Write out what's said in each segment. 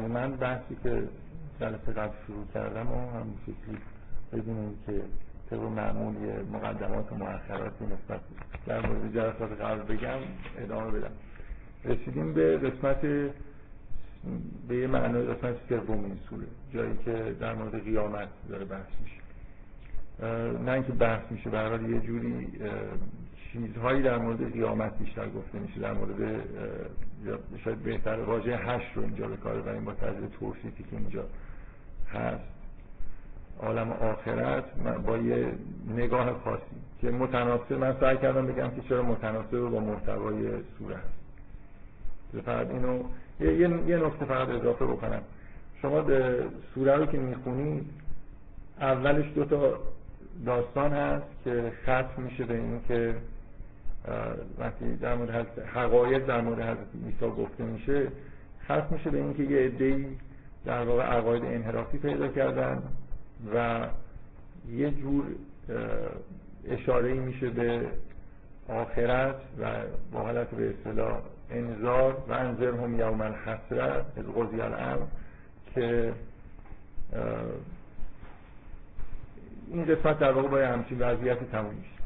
تقریبا من بحثی که جلسه قبل شروع کردم و هم شکلی بدون که طبق معمول مقدمات و مؤخراتی نسبت در مورد جلسات قبل بگم ادامه بدم. رسیدیم به قسمت به یه معنای قسمت سوم این سوره جایی که در مورد قیامت داره بحث میشه. نه اینکه بحث میشه به یه جوری چیزهایی در مورد قیامت بیشتر گفته میشه در مورد شاید بهتر واژه هشت رو اینجا به کار بریم با طرز توصیفی که اینجا هست. عالم آخرت با یه نگاه خاصی که متناسب من سعی کردم بگم که چرا متناسب با محتوای سوره هست فقط اینو. یه نکته فقط اضافه بکنم. شما سوره رو که می‌خونید اولش دو تا داستان هست که ختم میشه به این که وقتی در مورد حقایق در مورد حضرت عیسی گفته میشه ختم میشه به اینکه یه عده‌ای در واقع عقاید انحرافی پیدا کردن و یه جور اشاره میشه به آخرت و با حالت به اصطلاح انذار. و انذر هم یوم الحسرت از قضی الامر که این قسمت در واقع با همچین وضعیتی تموم میشه.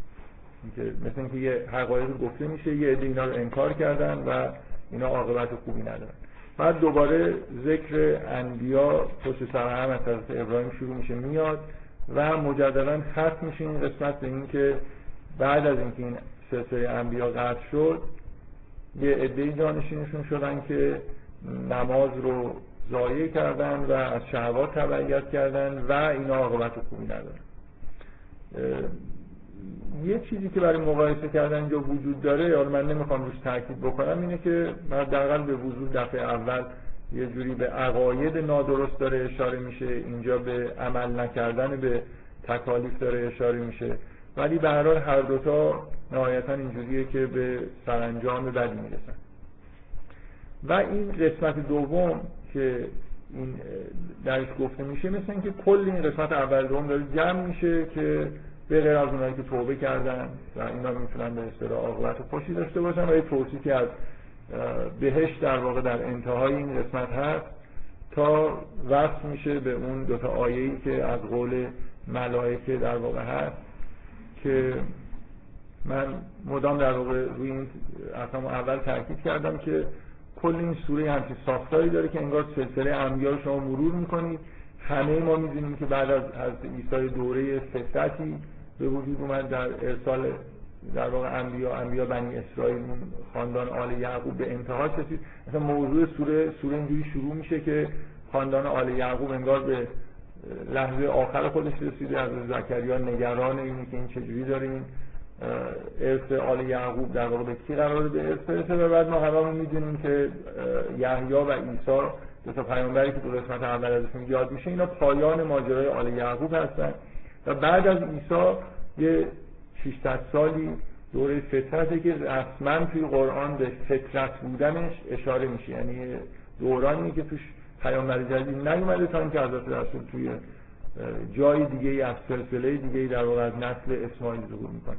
مثل اینکه یه حقایق گفته میشه یه عده اینا رو انکار کردن و اینا عاقبت خوبی ندارن. بعد دوباره ذکر انبیا پشت سر هم از حضرت ابراهیم شروع میشه میاد و مجددا ختم میشه این قسمت به این که بعد از اینکه این سلسله انبیا قطع شد یه عده جانشینشون شدن که نماز رو ضایع کردن و از شهوات تبعیت کردن و اینا عاقبت خوبی ندارن. یه چیزی که برای مقایسه کردن اینجا وجود داره یا من نمی‌خوام روش تاکید بکنم اینه که حداقل به وضوح دفعه اول یه جوری به عقاید نادرست داره اشاره میشه اینجا به عمل نکردن به تکالیف داره اشاره میشه. ولی به هر حال هر دوتا نهایتا اینجوریه که به سرانجام بدی می‌رسن. و این قسمت دوم که این درش گفته میشه مثل اینکه کل این قسمت اول دوم داره جمع میشه که به غیر از اونایی که توبه کردن و اینا می‌تونن به اصطلاح عاقبت خوشی داشته باشن و یه توصیفی از بهش در واقع در انتهای این قسمت هست تا وصل میشه به اون دوتا آیه‌ای که از قول ملائکه در واقع هست که من مدام در واقع روی این اصلا اول تاکید کردم که کل این سوره همچین ساختاری داره که انگار سلسله انبیا رو شما مرور می‌کنید همه ما می‌دونیم که بعد از حضرت عیسی دوره فترتی به وجود اومد در ارسال در واقع انبیا انبیا بنی اسرائیل خاندان آل یعقوب به انتها رسید. مثلا موضوع سوره سوره اینجوری شروع میشه که خاندان آل یعقوب انگار به لحظه آخر خودش رسیده. از زکریا نگران اینه که این چجوری داره این ارث آل یعقوب در واقع به کی قراره به ارث برسه. و بعد ما همه می‌دونیم که یحیی و عیسی دو تا پیامبری که تو قسمت اول ازشون یاد میشه اینا پایان ماجرای آل یعقوب هستن. و بعد از عیسی یه 600 سالی دوره فطرته که رسما توی قرآن به فطرت بودنش اشاره میشه. یعنی دورانی که توش پیامبر جدید نیومده تا اینکه حضرت رسول توی جای دیگه از سلسله دیگه در واقع از نسل اسماعیل ظهور می‌کنه.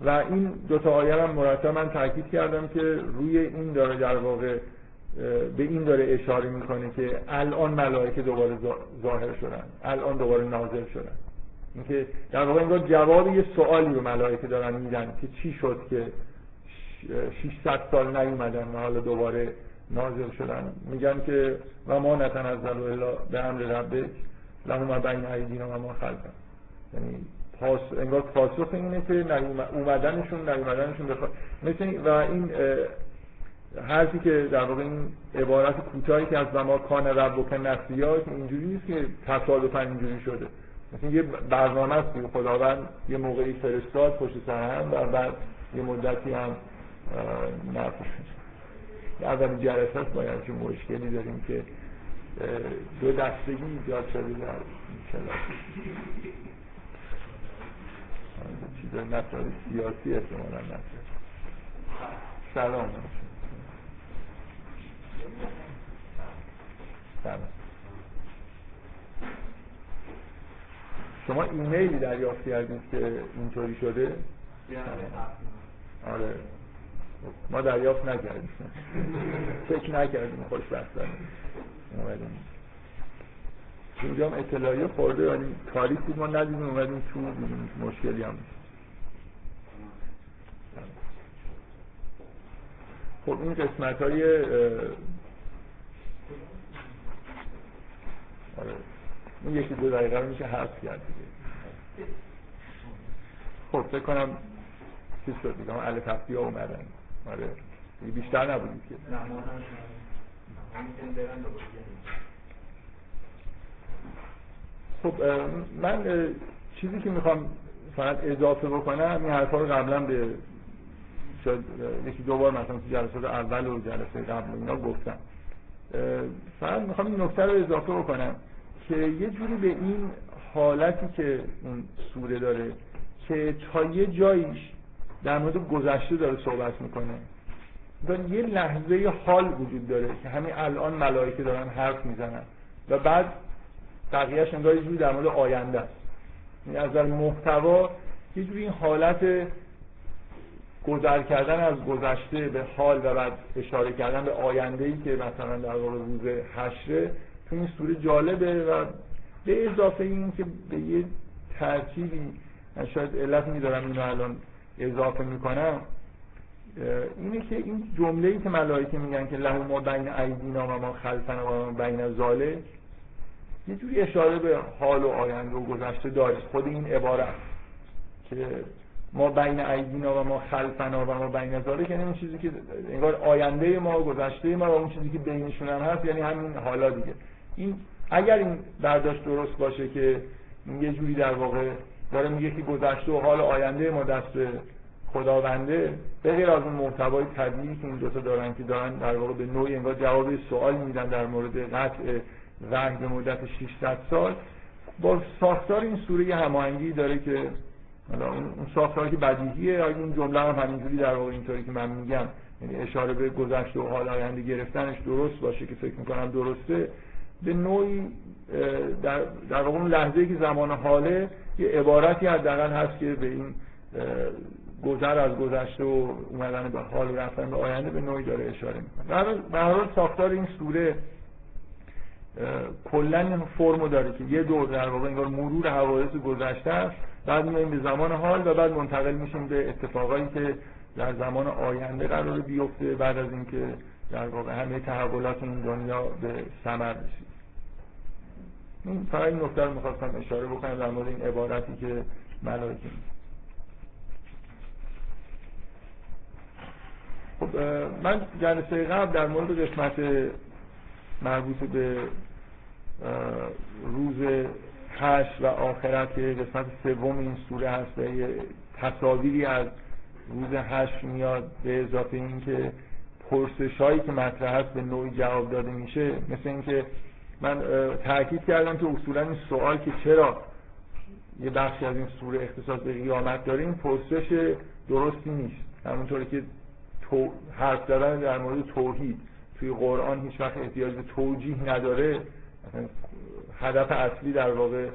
و این دو تا آیه هم مرتب من تاکید کردم که روی این داره در واقع به این داره اشاره می‌کنه که الان ملائکه دوباره ظاهر شدن الان دوباره نازل شدن. اینکه در واقع انگار جواب یه سوالی رو ملائکه دارن میدن که چی شد که 600 سال نیومدن و حالا دوباره نازل شدن. میگن که و ما نتنزل الا به امر ربک لهم بین ایدینا و ما خلفن یعنی پاس انگار پاسخ اینه که اومدنشون نیومدنشون بخواد مثل و این حرفی که در واقع این عبارت کوتاهی که از ما کان رب که اینجوری نیست که تصادفا اینجوری شده. مثلا یه برنامه است که خداوند یه موقعی فرستاد پشت سر هم و بعد یه مدتی هم نفش اولین جلسه است باید چه مشکلی داریم که دو دستگی ایجاد شده در کلاس. چیز مسائل سیاسی احتمالا نشد سلام. سلام. شما ایمیلی دریافت کردید که اینطوری شده؟ آره. ما دریافت نکردیم. فکر نکردیم. خوشبختانه. اومدیم. اینجا هم اطلاعی خورده ولی تاریخ بود ما ندیدیم اومدیم تو دیدیم. مشکلی هم خب این قسمت های آره. این یکی دو دقیقه رو میشه حرف کرد دیگه. خب فکر کنم چیز شد دیگه. اهل تفتی ها اومدن. آره. بیشتر نبودید که. خب من چیزی که می‌خوام فقط اضافه بکنم این حرفا رو قبلا به شاید یکی دو بار مثلا تو جلسات اول و جلسه قبل اینا گفتم. فقط می‌خوام این نکته رو اضافه بکنم. که یه جوری به این حالتی که اون سوره داره که تا یه جاییش در مورد گذشته داره صحبت می‌کنه. و یه لحظه حال وجود داره که همین الان ملائکه دارن حرف می‌زنن و بعد بقیهش انگار یه جوری در مورد آینده است. یعنی از در محتوا یه جوری این حالت گذر کردن از گذشته به حال و بعد اشاره کردن به آینده ای که مثلا در واقع روز حشره این سوره جالبه و به اضافه این که به یه ترتیبی من شاید علت میدارم اینو الان اضافه می‌کنم اینه که این جمله ای که ملائکه میگن که له ما بین ایدینا و ما خلفنا و ما بین زاله یه جوری اشاره به حال و آینده و گذشته داره خود این عبارت که ما بین ایدینا و ما خلفنا و ما بین زاله که این چیزی که انگار آینده ما گذشته ما و اون چیزی که بینشون هم هست یعنی همین حالا دیگه. این اگر این برداشت درست باشه که یه جوری در واقع داره میگه که گذشته و حال آینده ما دست خداونده به غیر از اون محتوای طبیعی که این دوتا دارن که دارن در واقع به نوعی انگار جواب سوال میدن در مورد قطع وحی به مدت 600 سال با ساختار این سوره هماهنگی داره که اون ساختاری که بدیهیه این جمله هم همینجوری در واقع اینطوری که من میگم یعنی اشاره به گذشته و حال آینده گرفتنش درست باشه که فکر می‌کنم درسته. به نوعی در, در اون لحظه که زمان حاله یه عبارتی حداقل هست که به این گذر از گذشته و اومدن به حال و رفتن به آینده به نوعی داره اشاره می‌کنه. به هر ساختار این سوره کلا فرمو داره که یه دور در واقع انگار مرور حوادث گذشته است. بعد میایم به زمان حال و بعد منتقل میشیم به اتفاقایی که در زمان آینده قرار بیفته بعد از اینکه در واقع همه تحولات این دنیا به ثمر رسید. این فقط این نکته رو می‌خواستم اشاره بکنم در مورد این عبارتی که ملائکه خب من جلسه قبل در مورد قسمت مربوط به روز هشت و آخرت که قسمت سوم این سوره هست و یه تصاویری از روز هشت میاد به اضافه اینکه پرسش هایی که مطرح هست به نوعی جواب داده میشه مثل اینکه من تاکید کردم که اصولا این سوال که چرا یه بخشی از این سوره اختصاص به قیامت داره این پرسش درستی نیست. همونطوری که تو حرف زدن در مورد توحید توی قرآن هیچ وقت احتیاج به توجیه نداره. هدف اصلی در واقع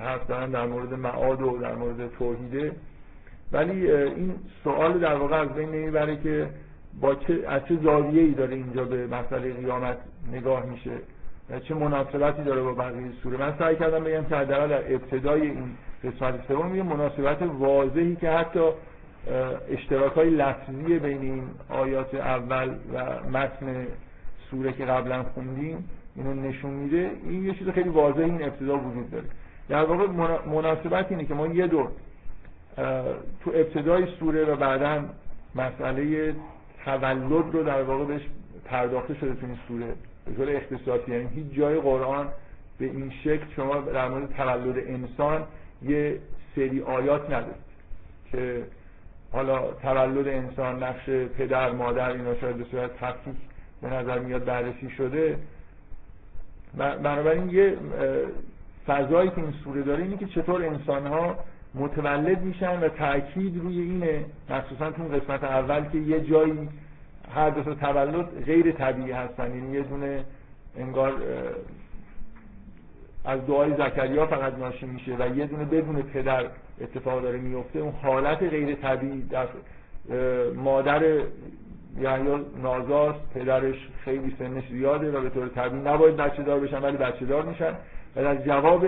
حرف زدن در مورد معاد و در مورد توحیده. ولی این سوال در واقع از بین نمی‌بره که با چه از چه زاویه ای داره اینجا به مسئله قیامت نگاه میشه. چه مناسبتی داره با بقیه سوره. من سعی کردم بگم که در ابتدای این قسمت سوم یه مناسبت واضحی که حتی اشتراک های لفظی بین این آیات اول و متن سوره که قبلا خوندیم اینو نشون میده. این یه چیز خیلی واضح این ابتدا وجود داره. در واقع مناسبت اینه که ما یه دور تو ابتدای سوره و بعدا مسئله تولد رو در واقع بهش پرداخته شده تو این سوره. به طور اختصاصی یعنی هیچ جای قرآن به این شکل شما در مورد تولد انسان یه سری آیات ندارید که حالا تولد انسان نقش پدر مادر اینا شاید به صورت تفکیک به نظر میاد بررسی شده. بنابراین یه فضایی که این سوره داره اینه که چطور انسان ها متولد میشن و تاکید روی اینه مخصوصا تو قسمت اول که یه جایی هر دو تولد غیر طبیعی هستن. یعنی یه دونه انگار از دعای زکریا فقط ناشی میشه و یه دونه بدون پدر اتفاق داره میفته. اون حالت غیر طبیعی در مادر یحیی نازاست. پدرش خیلی سنش زیاده و به طور طبیعی نباید بچه دار بشن ولی بچه دار میشن. و در جواب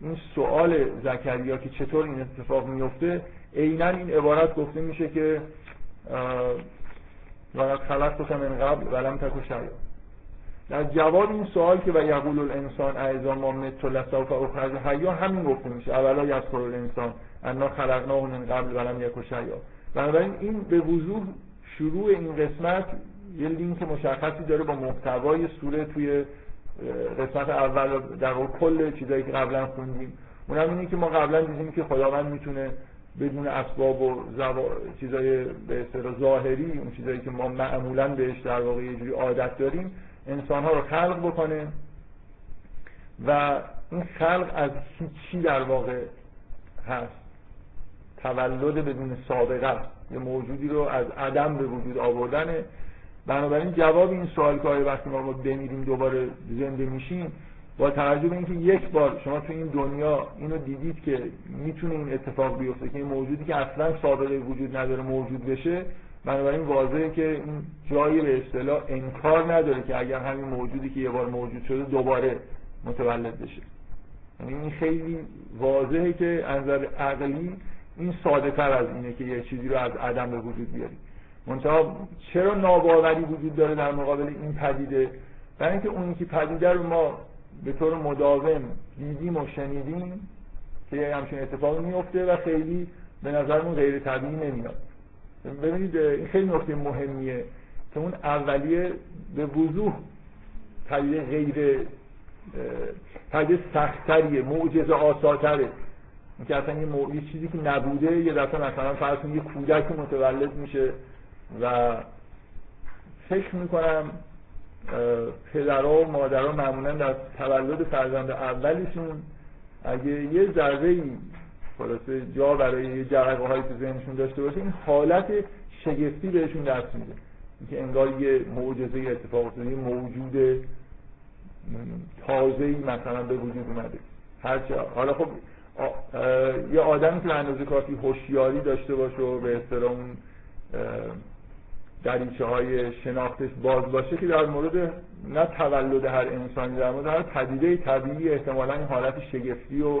این سوال زکریا که چطور این اتفاق میفته عینا این عبارت گفته میشه که خلق خلقتك من قبل ولم تکو شیئا در جواب این سوال که و یقول الانسان اعزا ما مت لسوف اخرج حیا همین گفته میشه. اولا یذکر الانسان انا خلقناه من قبل ولم یک شیئا. بنابراین این به وضوح شروع این قسمت یه لینک مشخصی داره با محتوای سوره توی قسمت اول در کل چیزایی که قبلا خوندیم. اونم اینه که ما قبلا دیدیم که خداوند می‌تونه بدون اسباب و زوا... چیزای به اصطلاح ظاهری اون چیزایی که ما معمولا بهش در واقع یه جوری عادت داریم انسان ها رو خلق بکنه و این خلق از هیچی در واقع هست. تولد بدون سابقه است. یه موجودی رو از عدم به وجود آوردنه. بنابراین جواب این سوال که وقتی ما بمیریم دوباره زنده میشیم با توجه به اینکه یک بار شما تو این دنیا اینو دیدید که می‌تونه این اتفاق بیفته که این موجودی که اصلا سابقه وجود نداره موجود بشه بنابراین واضحه که این جایی به اصطلاح انکار نداره که اگر همین موجودی که یه بار موجود شده دوباره متولد بشه. یعنی این خیلی واضحه که از نظر عقلی این ساده تر از اینه که یه چیزی رو از عدم به وجود بیاریم منتها چرا ناباوری وجود داره در مقابل این پدیده؟ برای اینکه اونی که پدیده رو ما به طور مداوم دیدیم و شنیدیم که همچین اتفاقی میفته و خیلی به نظرمون غیر طبیعی نمیاد. ببینید این خیلی نکته مهمیه که اون اولیه به وضوح پدیده غیر پدیده سختتریه معجزه آساتره. که اصلا یه, یه چیزی که نبوده یه دفعه مثلا فرض یه کودک متولد میشه و فکر می‌کنم پدرها و مادرها معمولا در تولد فرزند اولیشون اگه یه ذره ای خلاصه جا برای یه جرقه هایی تو ذهنشون داشته باشه این حالت شگفتی بهشون دست میده. اینکه انگار یه معجزه اتفاق افتاده یه موجود تازه ای مثلا به وجود اومده. هرچه حالا خب یه آدمی که اندازه کافی هوشیاری داشته باشه و به اصطلاح دریچه های شناختش باز باشه که در مورد نه تولد هر انسانی در مورد هر پدیده طبیعی احتمالا این حالت شگفتی و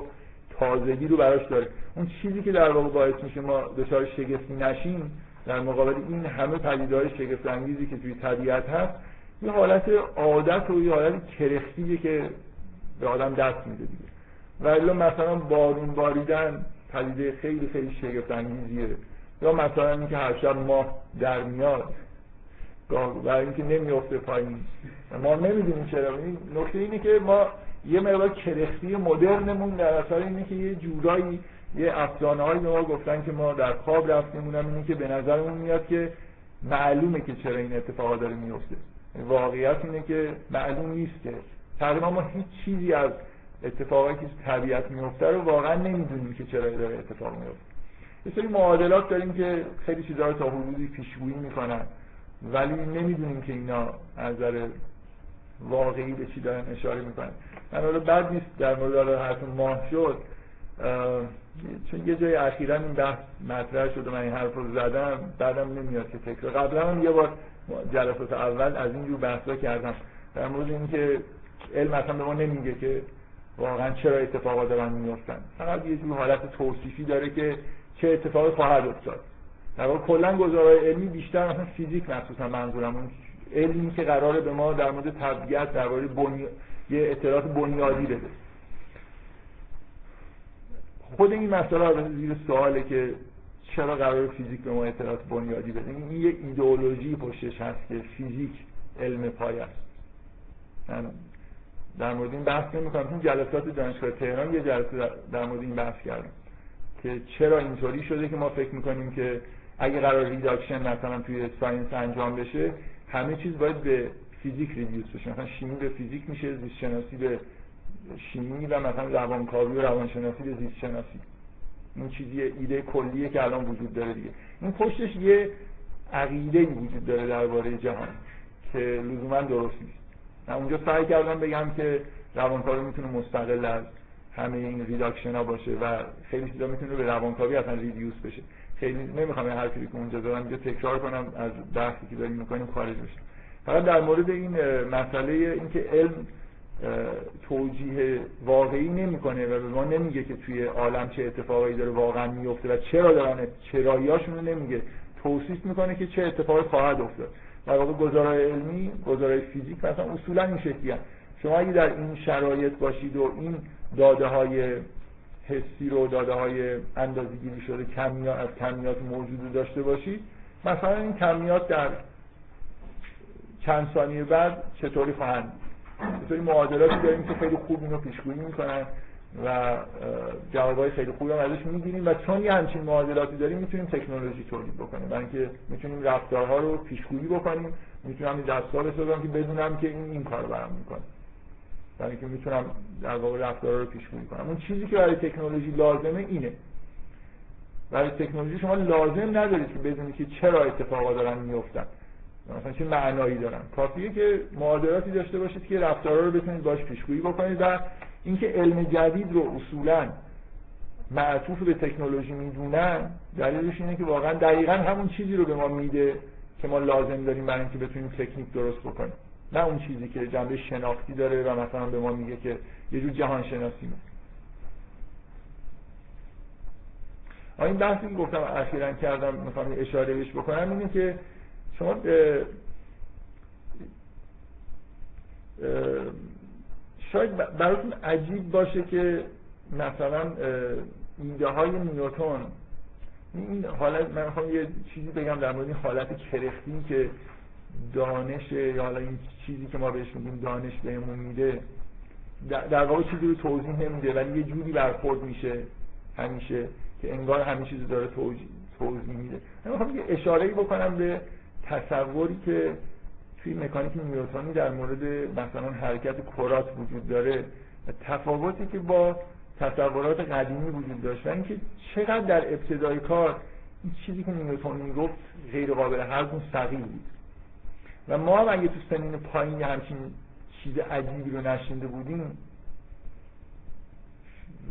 تازگی رو براش داره. اون چیزی که در واقع باعث میشه ما دچار شگفتی نشیم در مقابل این همه پدیده های شگفت انگیزی که توی طبیعت هست یه حالت عادت و یه حالت کرختیه که به آدم دست میده دیگه. ولی مثلا بارون باریدن پدیده خیلی خیلی شگفت انگیزیه یا مثلا اینکه هر شب ماه در میاد و اینکه نمیفته پایین. ما نمی‌دونیم چرا. نکته اینه که ما یه مقدار کرختی مدرنمون در اثر اینه که یه جورایی یه افسانه هایی به ما گفتن که ما در خواب رفتیم اونم اینه که به نظرمون میاد که معلومه که چرا این اتفاقا داره میفته واقعیت اینه که معلوم نیست که. تقریبا ما هیچ چیزی از اتفاقایی که طبیعت میفته رو واقعا نمی‌دونیم که چرا داره اتفاق میفته یه سری معادلات داریم که خیلی چیزا رو تا حدودی پیشگویی می‌کنن. ولی نمی‌دونیم که اینا از نظر واقعی به چی دارن اشاره می‌کنن. من حالا بد نیست در مورد حرف ماه شد چون یه جای اخیرا این بحث مطرح شد و من این حرف رو زدم بعدم نمیاد که تکرار. قبلا هم یه بار جلسات اول از این جور بحثا کردم. در مورد اینکه علم اصلا به ما نمیگه که واقعا چرا اتفاقا دارن میفتن فقط یه جور حالت توصیفی داره که چه اتفاقی خواهد افتاد. در واقع کلا گزارهای علمی بیشتر مثلا فیزیک مخصوصا منظورم اون علمی که قراره به ما در مورد طبیعت در مورد بنی... یه اطلاعات بنیادی بده. خود این مسئله زیر سواله که چرا قرار فیزیک به ما اطلاعات بنیادی بده. این یه ایدئولوژی پشتش هست که فیزیک علم پایه است. من در مورد این بحث نمی کنم جلسات دانشگاه تهران یه جلسه در مورد این بحث کردم. که چرا اینطوری شده که ما فکر می‌کنیم که اگه قرار reduction مثلا توی science انجام بشه همه چیز باید به فیزیک reduce بشه. مثلا شیمی به فیزیک میشه زیست شناسی به شیمی و مثلا روانکاوی و روانشناسی به زیست شناسی این چیزی ایده کلیه که الان وجود داره دیگه. این پشتش یه عقیده وجود داره درباره جهان که لزوما درست نیست. من اونجا سعی کردم بگم که روانکاوی می‌تونه مستقل از همه این ریداکشن ها باشه و خیلی چیزا می‌تونه به روانکاوی اصلا ریدیوس بشه. خیلی نمی‌خوام این حرفی که اونجا زدم دیگه تکرار کنم از بحثی که داریم می‌کنیم خارج بشم فقط در مورد این مسئله اینکه علم توجیه واقعی نمی‌کنه و به ما نمیگه که توی عالم چه اتفاقایی داره واقعا میفته و چرا دارن چراییاشون رو نمیگه. توصیف می‌کنه که چه اتفاقی خواهد افتاد. در واقع گزارای علمی گزارای فیزیک مثلا اصولا این شکلی شما اگه در این شرایط باشید و این داده های حسی رو داده های اندازه گیری شده کمیات از کمیات موجود داشته باشید مثلا این کمیات در چند ثانیه بعد چطوری خواهند؟ چطوری معادلاتی داریم که خیلی خوب اینو پیشگویی می‌کنن و جوابای خیلی خوبی هم ازش می‌گیریم و چون یه همچین معادلاتی داریم می‌تونیم تکنولوژی تولید بکنیم برای اینکه می‌تونیم رفتارها رو پیشگویی بکنیم. می‌تونم این دستگاه بسازم که بدونم که این این کار برام می‌کنه. برای اینکه می‌تونم در واقع رفتارها رو پیشگویی کنم. اون چیزی که برای تکنولوژی لازمه اینه. برای تکنولوژی شما لازم ندارید که بدونید که چرا اتفاقا دارن میفتن مثلا چه معنایی دارن. کافیه که معادلاتی داشته باشید که رفتارها رو بتونید باش پیشگویی بکنید و اینکه علم جدید رو اصولا معطوف به تکنولوژی می‌دونن دلیلش اینه که واقعا دقیقا همون چیزی رو به ما میده که ما لازم داریم برای اینکه بتونیم تکنیک درست بکنیم. نه اون چیزی که جنبه شناختی داره و مثلا به ما میگه که یه جور جهان شناسی این بحثی که گفتم اخیرا کردم می‌خوام اشاره بهش بکنم اینه که شما شاید براتون عجیب باشه که مثلا ایده های نیوتون این حالت من می‌خوام یه چیزی بگم در مورد این حالت کرختی که دانش یا حالا این چیزی که ما بهش میگیم دانش بهمون میده در واقع چیزی رو توضیح نمیده ولی یه جوری برخورد میشه همیشه که انگار همین چیزی داره توضیح میده. من می‌خوام یه اشاره بکنم به تصوری که توی مکانیک نیوتنی در مورد مثلا حرکت کرات وجود داره تفاوتی که با تصورات قدیمی وجود داشت و اینکه چقدر در ابتدای کار این چیزی که نیوتن می‌گفت غیر قابل ثقیل بود. و ما هم اگه تو سنین پایین همچین چیز عجیبی رو نشینده بودیم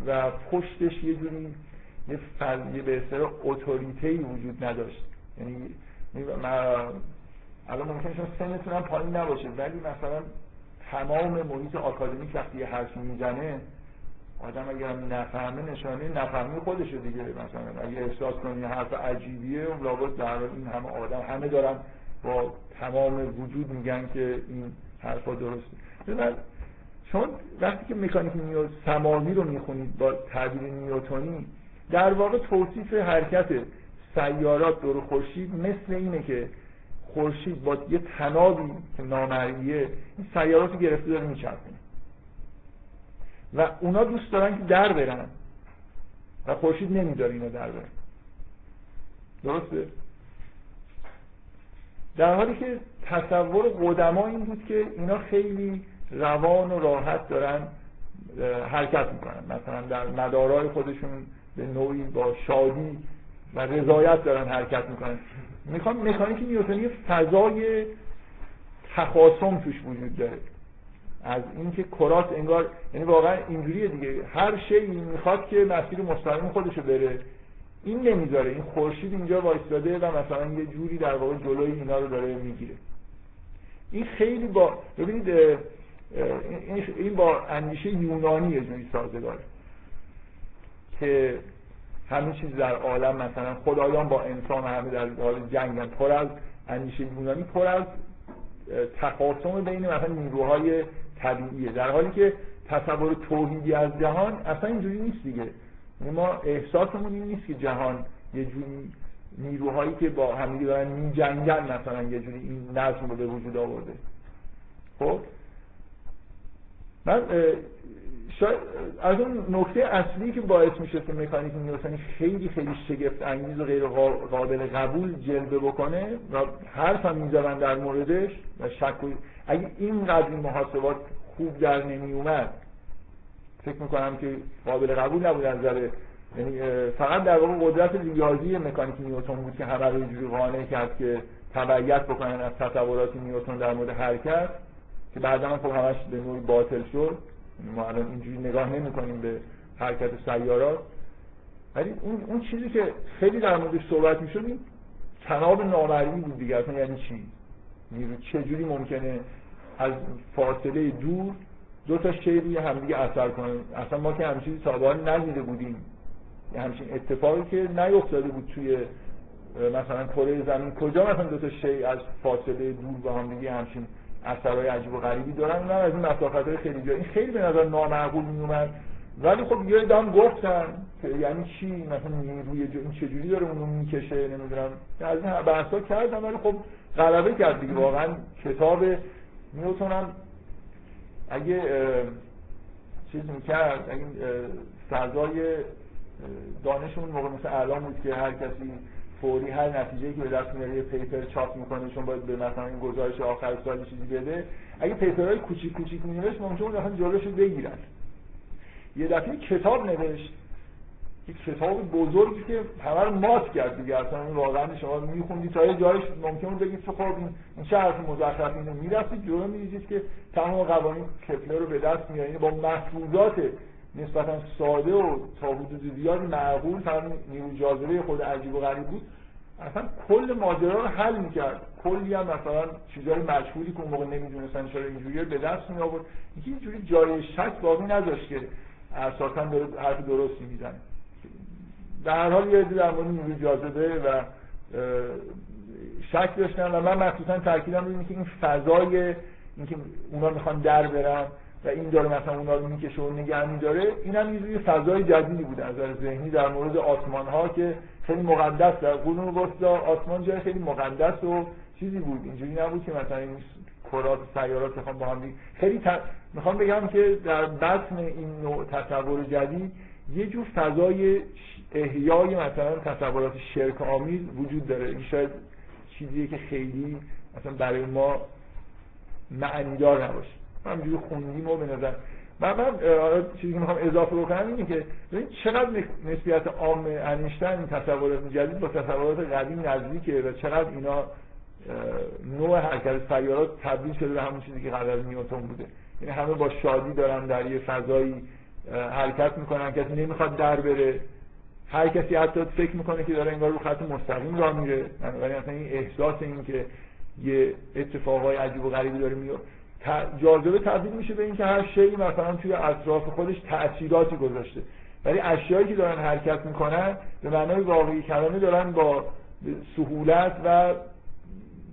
و پشتش یه جوری یه فرضیه به اصطلاح اتوریته وجود نداشت. یعنی الان ممکنه شما سنتون هم پایین نباشه ولی مثلا تمام محیط آکادمیک وقتی یه حرفی می‌زنه آدم اگر نفهمه نشانه نفهمی خودشه دیگه مثلا اگه احساس کنی حرف عجیبیه لابد در این همه آدم همه دارن با تمام وجود میگن که این حرفا درسته. چون وقتی که مکانیک نیو سماوی رو می‌خونید با تعبیر نیوتونی در واقع توصیف حرکت سیارات دور خورشید مثل اینه که خورشید با یه تنابی که نامرئیه این سیارات رو گرفته داره میچرخونه. و اونا دوست دارن که در برن. و خورشید نمیداره اینا در برن. درسته؟ در حالی که تصور قدما این بود که اینا خیلی روان و راحت دارن حرکت می‌کنن. مثلا در مدارای خودشون به نوعی با شادی و رضایت دارن حرکت می‌کنن. می‌خوام مکانیک نیوتنی فضای تخاصم توش وجود داره. از اینکه کرات انگار یعنی واقعا اینجوریه دیگه. هر شی می‌خواد که مسیر مستقیم خودشو بره. این نمی‌ذاره این خورشید اینجا وایستاده و مثلا یه جوری در واقع جلوی اینا رو داره می‌گیره. این خیلی با ببینید این با اندیشه یونانی یه جوری سازگاره که همه چیز در عالم مثلا خدایان با انسان همه در حال جنگن پر از اندیشه یونانی پر از تخاصم بین مثلا نیروهای طبیعیه. در حالی که تصور توحیدی از جهان اصلا اینجوری نیست دیگه. ما احساسمون این نیست که جهان یه جوری نیروهایی که با همدیگه دارن می جنگن مثلا یه جوری این نظم رو به وجود آورده. خب؟ من از اون نکته اصلی که باعث میشه که مکانیک نیوتنی خیلی خیلی شگفت انگیز و غیر قابل قبول جلوه بکنه و حرف هم می‌زدن در موردش و شک اگه اینقدر این محاسبات خوب در نمی اومد فکر می‌کنم که قابل قبول نبود از نظر یعنی فقط در واقع قدرت ریاضی مکانیک نیوتن بود که همه رو اینجوری قانع کرد که تبعیت بکنن از تصورات نیوتن در مورد حرکت که بعدا هم خب همش به نوعی باطل شد. ما الان اینجوری نگاه نمی کنیم به حرکت سیارات ولی اون اون چیزی که خیلی در موردش صحبت می‌شد این تناب نامرئی بود دیگه اصلا یعنی چی؟ نیرو چجوری ممکنه از فاصله دور دو تا شی روی همدیگه اثر کنه اصلا ما که همچین تا ندیده بودیم. یه همچین اتفاقی که نیفتاده بود توی مثلا کره زمین. کجا مثلا دو تا شی از فاصله دور با هم دیگه همچین اثرهای عجیب و غریبی دارن؟ نه از این مسافت های خیلی جا این خیلی به نظر نامعقول می اومد ولی خب یه دام گفتن که یعنی چی؟ مثلا نیروی این چجوری داره اونو می‌کشه؟ نمی‌دونم. از این بحثا کردم ولی خب غلبه کرد دیگه. واقعا کتاب نیوتن هم اگه چیز می‌کرد اگه فضای دانش اون موقع مثل الان بود که هر کسی فوری هر نتیجه که به دست میاره یه پیپر چاپ می‌کنه چون باید به مثلا این گزارش آخر سال چیزی بده. اگه پیپرهای کوچیک کوچیک مینوشت ممکنه اون دفعه جلوش بگیرن. یه دفعه کتاب نوشت یک کتاب بزرگی که همه رو مات کرد دیگه. اصلا این واقعا شما میخوندی تا یه جایش ممکن بگید که خب این چه حرف مزخرفی اینه می‌رفتید جلو می‌دیدید که تمام قوانین کپلر رو به دست میارید با محفوظات نسبتا ساده و تا حدود زیادی معقول فقط نیرو جاذبه خود عجیب و غریب بود. اصلا کل ماجرا رو حل می‌کرد. کلی هم مثلا چیزای مجهولی که اون موقع نمی‌دونستن چرا اینجوریه به دست می آورد یه جوری جای شک باقی نداشت که اساسا داره حرف درستی می‌زنه. در هر حال یه در مورد نیروی جاذبه و شک داشتن و من مخصوصا تاکیدم روی که این فضای اینکه اونا می‌خوان در برن و این داره مثلا اونا رو می‌کشه و نگه میداره این هم یه فضای جدیدی بود از نظر ذهنی در مورد آسمان ها که خیلی مقدس در قرون وسطا آسمان جای خیلی مقدس و چیزی بود. اینجوری نبود که مثلا این کرات سیارات بخوام با هم خیلی می‌خوام بگم که در بطن این نوع تصور جدید یه جور فضای احیای مثلا تصورات شرک آمیز وجود داره. این شاید چیزیه که خیلی مثلا برای ما معنیدار نباشه. همینجوری خوندیم و به نظر من من چیزی که می‌خوام اضافه بکنم اینه که ببین چقدر نسبیت عام انیشتن این تصورات جدید با تصورات قدیم نزدیکه و چقدر اینا نوع حرکت سیارات تبدیل شده به همون چیزی که قبل از بوده. یعنی همه با شادی دارن در یه فضایی حرکت می‌کنن. کسی نمی‌خواد در بره. هر کسی حتی فکر می‌کنه که داره انگار رو خط مستقیم راه میره بنابراین اصلا این احساس این که یه اتفاقای عجیب و غریبی داره میفته جاذبه تبدیل میشه به اینکه هر شی مثلا توی اطراف خودش تأثیراتی گذاشته. ولی اشیایی که دارن حرکت می‌کنن به معنای واقعی کلمه دارن با سهولت و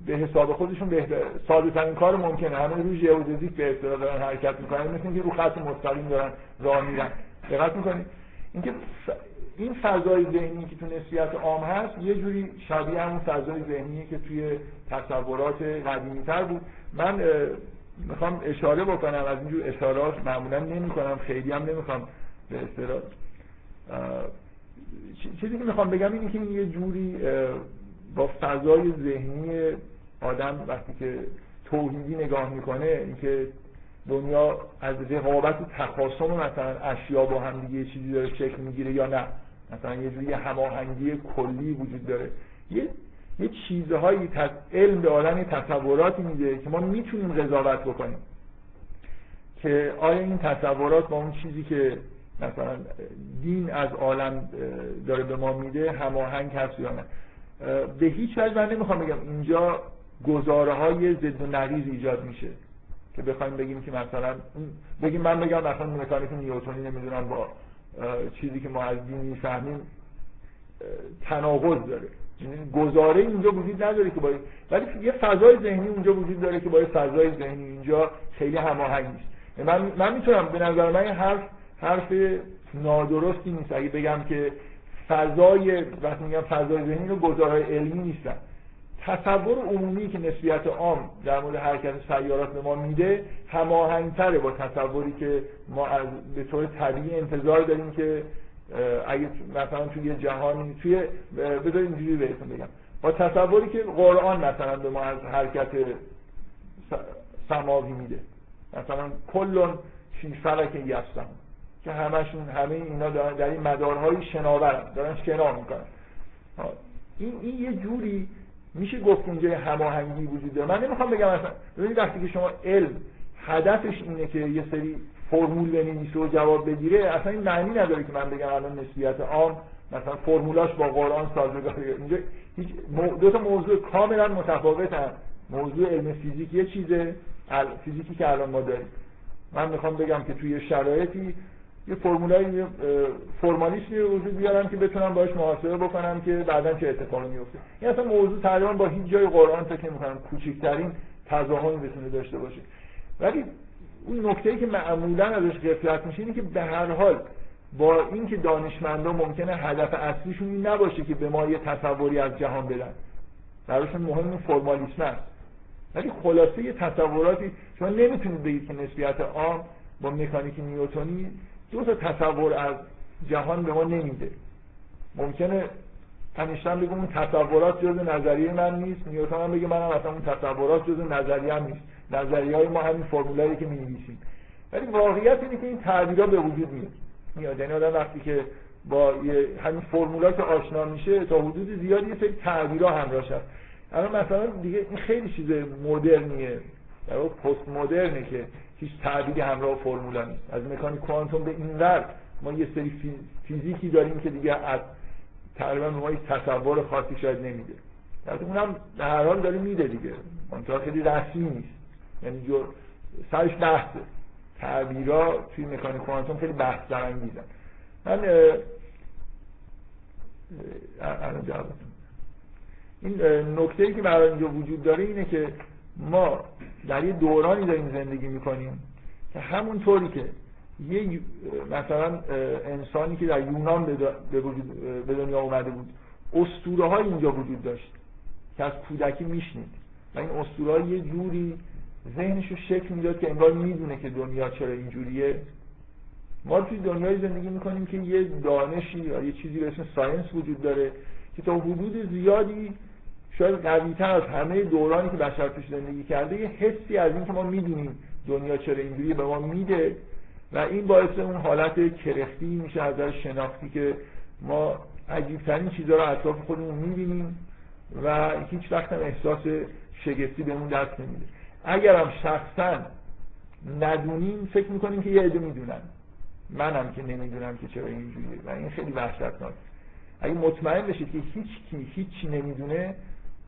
به حساب خودشون بهتر ساده ترین کار ممکنه. همه روی ژئودزیک به اصطلاح دارن حرکت می‌کنن مثل اینکه رو خط مستقیم دارن راه میرن. دقت می‌کنید؟ اینکه این فضای ذهنی که تو نسبیت عام هست یه جوری شبیه همون فضای ذهنی که توی تصورات قدیمیتر بود. من می‌خوام اشاره بکنم از اینجور اشارات معمولا نمی کنم خیلی هم نمی‌خوام به اصطلاح. چیزی که می‌خوام بگم اینه که این یه جوری با فضای ذهنی آدم وقتی که توحیدی نگاه می‌کنه اینکه دنیا از رقابت تخاصم مثلا اشیا با هم دیگه چیزی داره شکل می‌گیره یا نه. مثلا یه جوری هماهنگی کلی وجود داره. یه یه چیزهایی علم به عالم تصوراتی میده که ما می‌تونیم قضاوت بکنیم. که آیا این تصورات با اون چیزی که مثلا دین از عالم داره به ما میده هماهنگ هست یا نه؟ به هیچ وجه من نمی‌خوام بگم اینجا گزاره های ضد و نقیض ایجاد میشه که بخوایم بگیم که مثلا بگیم من بگم مثلا مکانیک نیوتنی نمی‌دونم با چیزی که ما از دین می‌فهمیم تناقض داره. یعنی گزاره اینجا وجود نداره که باید ولی یه فضای ذهنی اونجا وجود داره که با فضای ذهنی اینجا خیلی هماهنگ نیست. من من می‌تونم به نظر من حرف حرف نادرستی نیست. اگه بگم که فضای وقتی میگم فضای ذهنی رو گزارهای علمی نیستن. تصور عمومی که نسبیت عام در مورد حرکت سیارات به ما میده هماهنگتره با تصوری که ما از به طور طبیعی انتظار داریم که اگه مثلا توی یه جهانی توی بذارید اینجوری بهتون بگم. با تصوری که قرآن مثلا به ما از حرکت سماوی میده. مثلا کلون فی فلک یستم که همشون همه اینا دارن در این مدارهای شناورن دارن شنا می‌کنن. این این یه جوری میشه گفت اینجا هماهنگی وجود داره؟ من نمی‌خوام بگم مثلا ببینید وقتی که شما علم هدفش اینه که یه سری فرمول بنویسه و جواب بگیره اصلا این معنی نداره که من بگم الان نسبیت عام مثلا فرمولاش با قرآن سازگاره اینجا هیچ دو تا موضوع کاملا متفاوتن. موضوع علم فیزیک یه چیزه فیزیکی که الان ما داریم. من می‌خوام بگم که توی شرایطی یه فرمولای فرمالیسمی رو وجود بیارم که بتونم باش محاسبه بکنم که بعدا چه اتفاقی میفته. این اصلا موضوع تقریبا با هیچ جای قرآن فکر می‌کنم کوچکترین تضاهمی بتونه داشته باشه. ولی اون نکته ای که معمولا ازش غفلت میشه اینه که به هر حال با اینکه دانشمندا ممکنه هدف اصلیشون این نباشه که به ما یه تصوری از جهان بدن. براشون مهم فرمالیسم است. ولی خلاصه یه تصوراتی شما نمی‌تونید بگید که نسبیت عام با مکانیک نیوتونی دو تا تصور از جهان به ما نمیده. ممکنه انیشتین بگه اون تصورات جز نظریه من نیست نیوتن هم بگه منم اصلا اون تصورات جز نظریه هم نیست. نظریه های ما همین فرمولایی که می‌نویسیم. ولی واقعیت اینه که این تعبیرها به وجود میاد. میاد. یعنی آدم وقتی که با همین فرمولا آشنا میشه تا حدود زیادی یه سری تعبیرها همراهش هست. الان مثلا دیگه این خیلی چیز مدرنیه. در پست مدرنه که هیچ تعبیری همراه فرمولا نیست. از مکانیک کوانتوم به این ور ما یه سری فیزیکی داریم که دیگه از تقریبا ما تصور خاصی شاید نمیده. البته اونم به هر حال داره میده دیگه. منتها خیلی رسمی نیست. یعنی جو سرش بحثه. تعبیرا توی مکانیک کوانتوم خیلی بحث برانگیزن من الان جوابتون این نکته ای که برای اینجا وجود داره اینه که ما در یه دورانی داریم زندگی می‌کنیم که همونطوری که یه مثلا انسانی که در یونان به دنیا اومده بود اسطوره های اینجا وجود داشت که از کودکی میشنید. و این اسطوره یه جوری ذهنش رو شکل می‌داد که انگار می‌دونه که دنیا چرا اینجوریه. ما توی دنیای زندگی می‌کنیم که یه دانشی یا یه چیزی به اسم ساینس وجود داره که تا حدود زیادی شاید قویتر از همه دورانی که بشر توش زندگی کرده یه حسی از این که ما می‌دونیم دنیا چرا اینجوریه به ما میده و این باعث اون حالت کرختی میشه از در شناختی که ما عجیبترین چیزها رو اطراف خودمون می‌بینیم و هیچ وقت هم احساس شگفتی بهمون دست نمیده. اگر هم شخصا ندونیم فکر می‌کنیم که یه عده می‌دونن. منم که نمی‌دونم که چرا اینجوریه و این خیلی وحشتناک. اگه مطمئن بشید که هیچ کی هیچی نمی‌دونه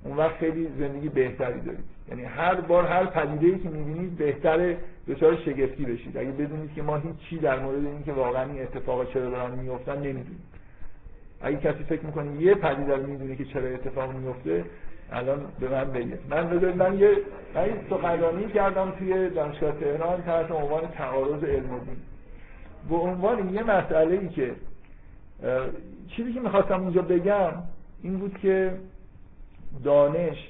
اون وقت خیلی زندگی بهتری دارید. یعنی هر بار هر پدیده که می‌بینید بهتره دچار شگفتی بشید. اگه بدونید که ما هیچ چی در مورد اینکه واقعا این اتفاقا چرا دارن میفتن نمی‌دونیم اگه کسی فکر می‌کنه یه پدیده رو می‌دونه که چرا اتفاق میفته الان به من بگه من بذارید من یه من یه سخنرانی کردم توی دانشگاه تهران تحت عنوان تعارض علم و دین. به عنوان یه مسئله ای که چیزی که می‌خواستم اونجا بگم این بود که دانش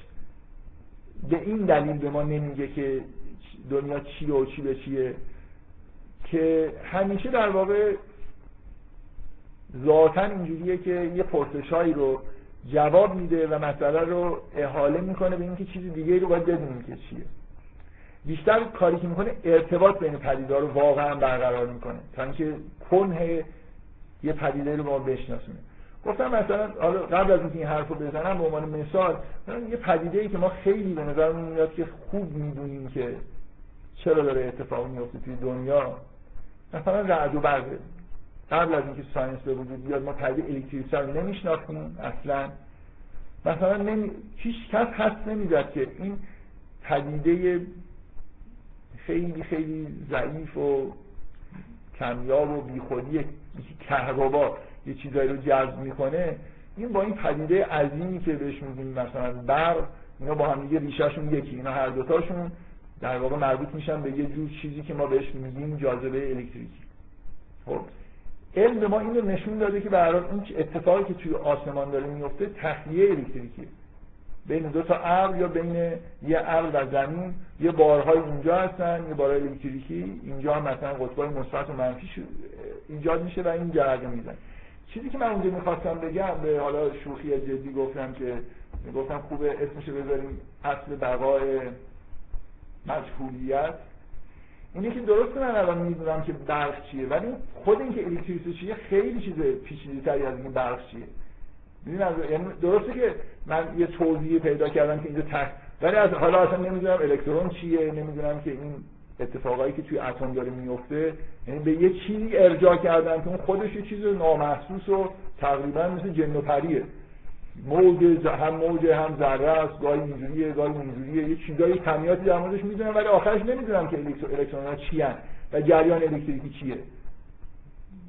به این دلیل به ما نمیگه که دنیا چی و چی به چیه که همیشه در واقع ذاتا اینجوریه که یه پرسشایی رو جواب میده و مسئله رو احاله می‌کنه به اینکه چیزی دیگه رو باید بدونیم که چیه. بیشتر کاری که می‌کنه ارتباط بین پدیده رو واقعا برقرار می‌کنه تا اینکه کنه یه پدیده رو ما بشناسونه. گفتم مثلا قبل از اینکه این حرف رو بزنم به عنوان مثال یه پدیده ای که ما خیلی به نظر میاد که خوب می‌دونیم که چرا داره اتفاق میفته توی دنیا مثلا رعد و برقه قبل از اینکه ساینس به وجود بیاد ما پدیده الکتریسیته رو نمیشناختیم اصلا. مثلا نمی... هیچ کس هست نمی‌داد که این پدیده خیلی خیلی ضعیف و کمیاب و بیخودی کهربا. یه چیزایی رو جذب می‌کنه این با این پدیده عظیمی که بهش میگیم مثلا برق اینا با هم دیگه ریشهشون یکی اینا هر دوتاشون در واقع مربوط میشن به یه جور چیزی که ما بهش میگیم جاذبه الکتریکی. خب علم ما این رو نشون داده که برای این اتفاقی که توی آسمان داره میفته تخلیه الکتریکیه. بین دو تا ابر یا بین یه ابر و زمین یه بارهای اینجا هستن یه بارهای الکتریکی. اینجا مثلا قطبای مثبت و منفی ایجاد میشه و این جرقه می‌زنه. چیزی که من اونجا می‌خواستم بگم به حالا شوخی جدی گفتم که گفتم خوبه اسمش بذاریم اصل بقای مجهولیت. اینه که درسته من الان می‌دونم که برق چیه ولی خود اینکه الکتریسیته چیه خیلی چیز پیچیده تری از این برق چیه. یعنی درسته که من یه توضیح پیدا کردم که اینجا تک ولی از حالا اصلا نمی‌دونم الکترون چیه نمی‌دونم که این اتفاقایی که توی اتم داره میفته یعنی به یه چیزی ارجاع کردن که اون خودش یه چیز نامحسوس و تقریبا مثل جن و پریه. موج هم موج هم ذره است گاهی اینجوریه گاهی اونجوریه. یه چیزای کمیاتی در موردش می‌دونم ولی آخرش نمی‌دونم که الکترون ها چی هن و جریان الکتریکی چیه.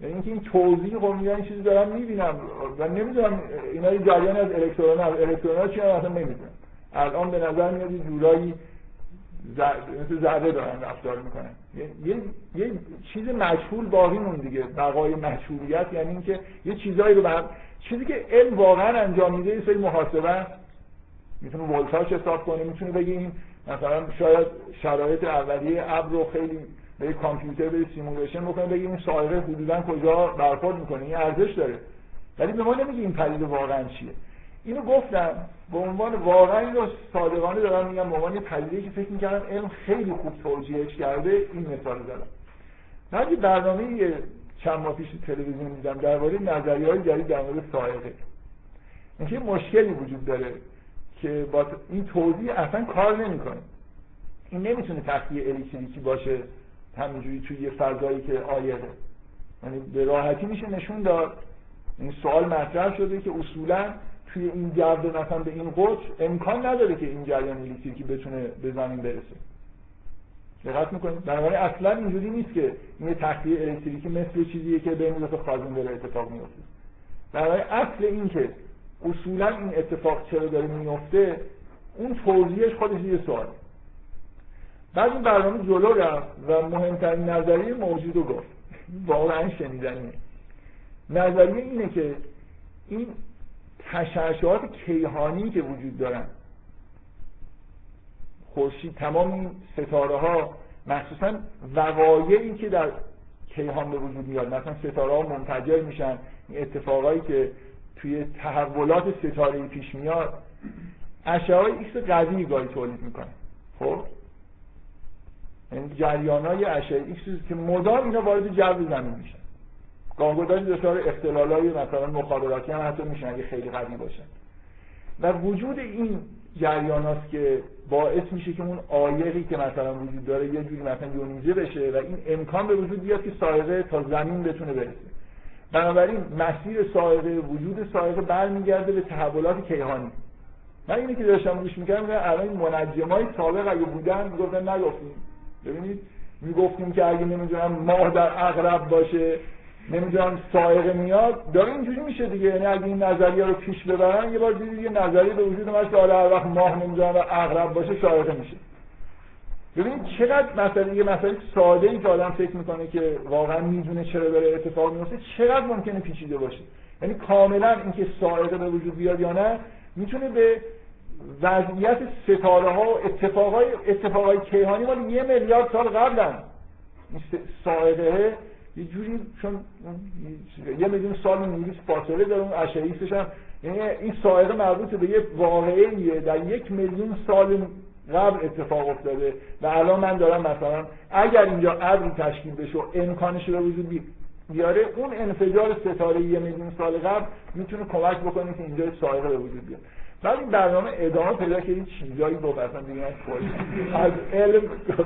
یعنی اینکه این توضیح میگن این چیزی دارم می‌بینم و نمی‌دونم اینا یه جریان از الکترون ها الکترون ها چی هم اصلا نمی‌دونم. الان به نظر میاد جورایی مثل ذره دارن رفتار می‌کنن. یه،, یه، چیز مجهول باقی مون دیگه. بقای مجهولیت یعنی اینکه یه چیزایی رو بر چیزی که علم واقعا انجام میده یه سری محاسبه می‌تونه ولتاژ حساب کنه. می‌تونه بگه این مثلا شاید شرایط اولیه ابر رو خیلی به کامپیوتر یه simulation بکنه بگه این سایره حدودا کجا برخورد می‌کنه. این ارزش داره. ولی به ما نمیگه این پدیده واقعا چیه. اینو گفتم به عنوان واقعا این رو صادقانه دارم میگم به عنوان پدیده که فکر می‌کردم علم خیلی خوب توجیهش کرده این مثال زدم. من یه برنامه چند ماه پیش تلویزیون دیدم درباره نظریه های جدید در مورد سائقه. اینکه مشکلی وجود داره که با این توضیح اصلا کار نمی‌کنه. این نمی‌تونه تخلیه الکتریکی باشه همینجوری توی یه فضایی که آیقه یعنی به راحتی میشه نشون داد. این سوال مطرح شده که اصولا توی این جو مثلا به این قطر امکان نداره که این جریان الکتریکی بتونه به زمین برسه. دقت می‌کنید؟ بنابراین اصلا اینجوری نیست که این یه تخلیه الکتریکی مثل چیزیه که به اندازه خازن داره اتفاق میفته بنابراین اصل این که اصولا این اتفاق چرا داره میفته اون توضیحش خودش یه سوال بعد این برنامه جلو رفت و مهمترین نظریه موجود رو گفت. واقعا شنیدنیه. نظریه اینه که این تشعشعات کیهانی که وجود دارن. خورشید تمام این ستاره ها مخصوصا وقایعی که در کیهان به وجود میاد مثلا ستاره ها منفجر میشن. این اتفاقایی که توی تحولات ستاره پیش میاد اشعه های ایکس قوی گاهی تولید می‌کنه خب؟ یعنی جریان های اشعه ایکس که مدام اینا وارد جو زمین میشن. گاهگداری دچار اختلال های مثلا مخابراتی هم حتی میشن اگه خیلی قوی باشن و وجود این جریان هاست که باعث میشه که اون آیقی که مثلا وجود داره یه جوری مثلا یونیزه بشه و این امکان به وجود بیاد که سایقه تا زمین بتونه برسه. بنابراین مسیر سایقه وجود سایقه برمیگرده به تحولات کیهانی. من اینی که داشتم گوش می‌کردم الان منجمای سابق اگه بودن می‌گفتن نگفتیم. ببینید می‌گفتیم که اگه نمی‌دونم ماه در اغرب باشه نمی‌دونم سائقه میاد. داره اینجوری میشه دیگه. یعنی اگه این نظریه رو پیش ببرن یه بار دیدید یه نظریه به وجود اومد که حالا هر وقت ماه نمی‌دونم اغرب باشه سائقه میشه. ببینید چقدر مسئله یه مسئله ساده ای که آدم فکر می‌کنه که واقعا می‌دونه چرا داره اتفاق میفته چقدر ممکنه پیچیده باشه. یعنی کاملا اینکه سائقه به وجود بیاد یا نه می‌تونه به وضعیت ستاره ها و اتفاقای اتفاقای کیهانی مال یه میلیارد سال قبلن. سائقه یه جوری چون یه میلیون سال نوریس فاصله داره اون اشعه هم. یعنی این سائقه مربوط به یه واقعه در یک میلیون سال قبل اتفاق افتاده و الان من دارم مثلا اگر اینجا ابری تشکیل بشه و امکانش رو وجود بیاره اون انفجار ستاره یه میلیون سال قبل می‌تونه کمک بکنه که اینجا سائقه به وجود بیاد بعد این برنامه ادامه پیدا که این چیزایی گفت اصلا دیگه از علم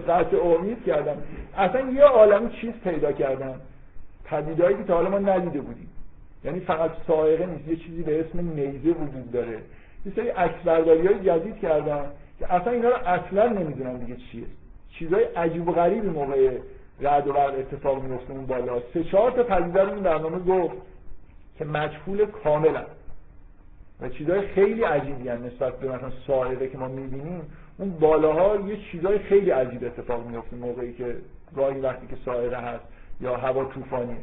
قطع امید کردم. اصلا یه عالم چیز پیدا کردم. پدیدهایی که تا حالا ما ندیده بودیم. یعنی فقط سائقه نیست یه چیزی به اسم نیزه وجود داره. یه سری عکسبرداری های جدید کردم که اصلا اینا رو اصلا نمی‌دونم دیگه چیه. چیزای عجیب و غریبی موقع رعد و برق اتفاق میفته اون بالا. سه چهار تا پدیده رو این برنامه گفت که مجهول کاملا و چیزهای خیلی عجیبی هم نسبت به مثلا سائقه که ما می‌بینیم اون بالاها یه چیزهای خیلی عجیب اتفاق میفته موقعی که گاهی وقتی که سائقه هست یا هوا طوفانی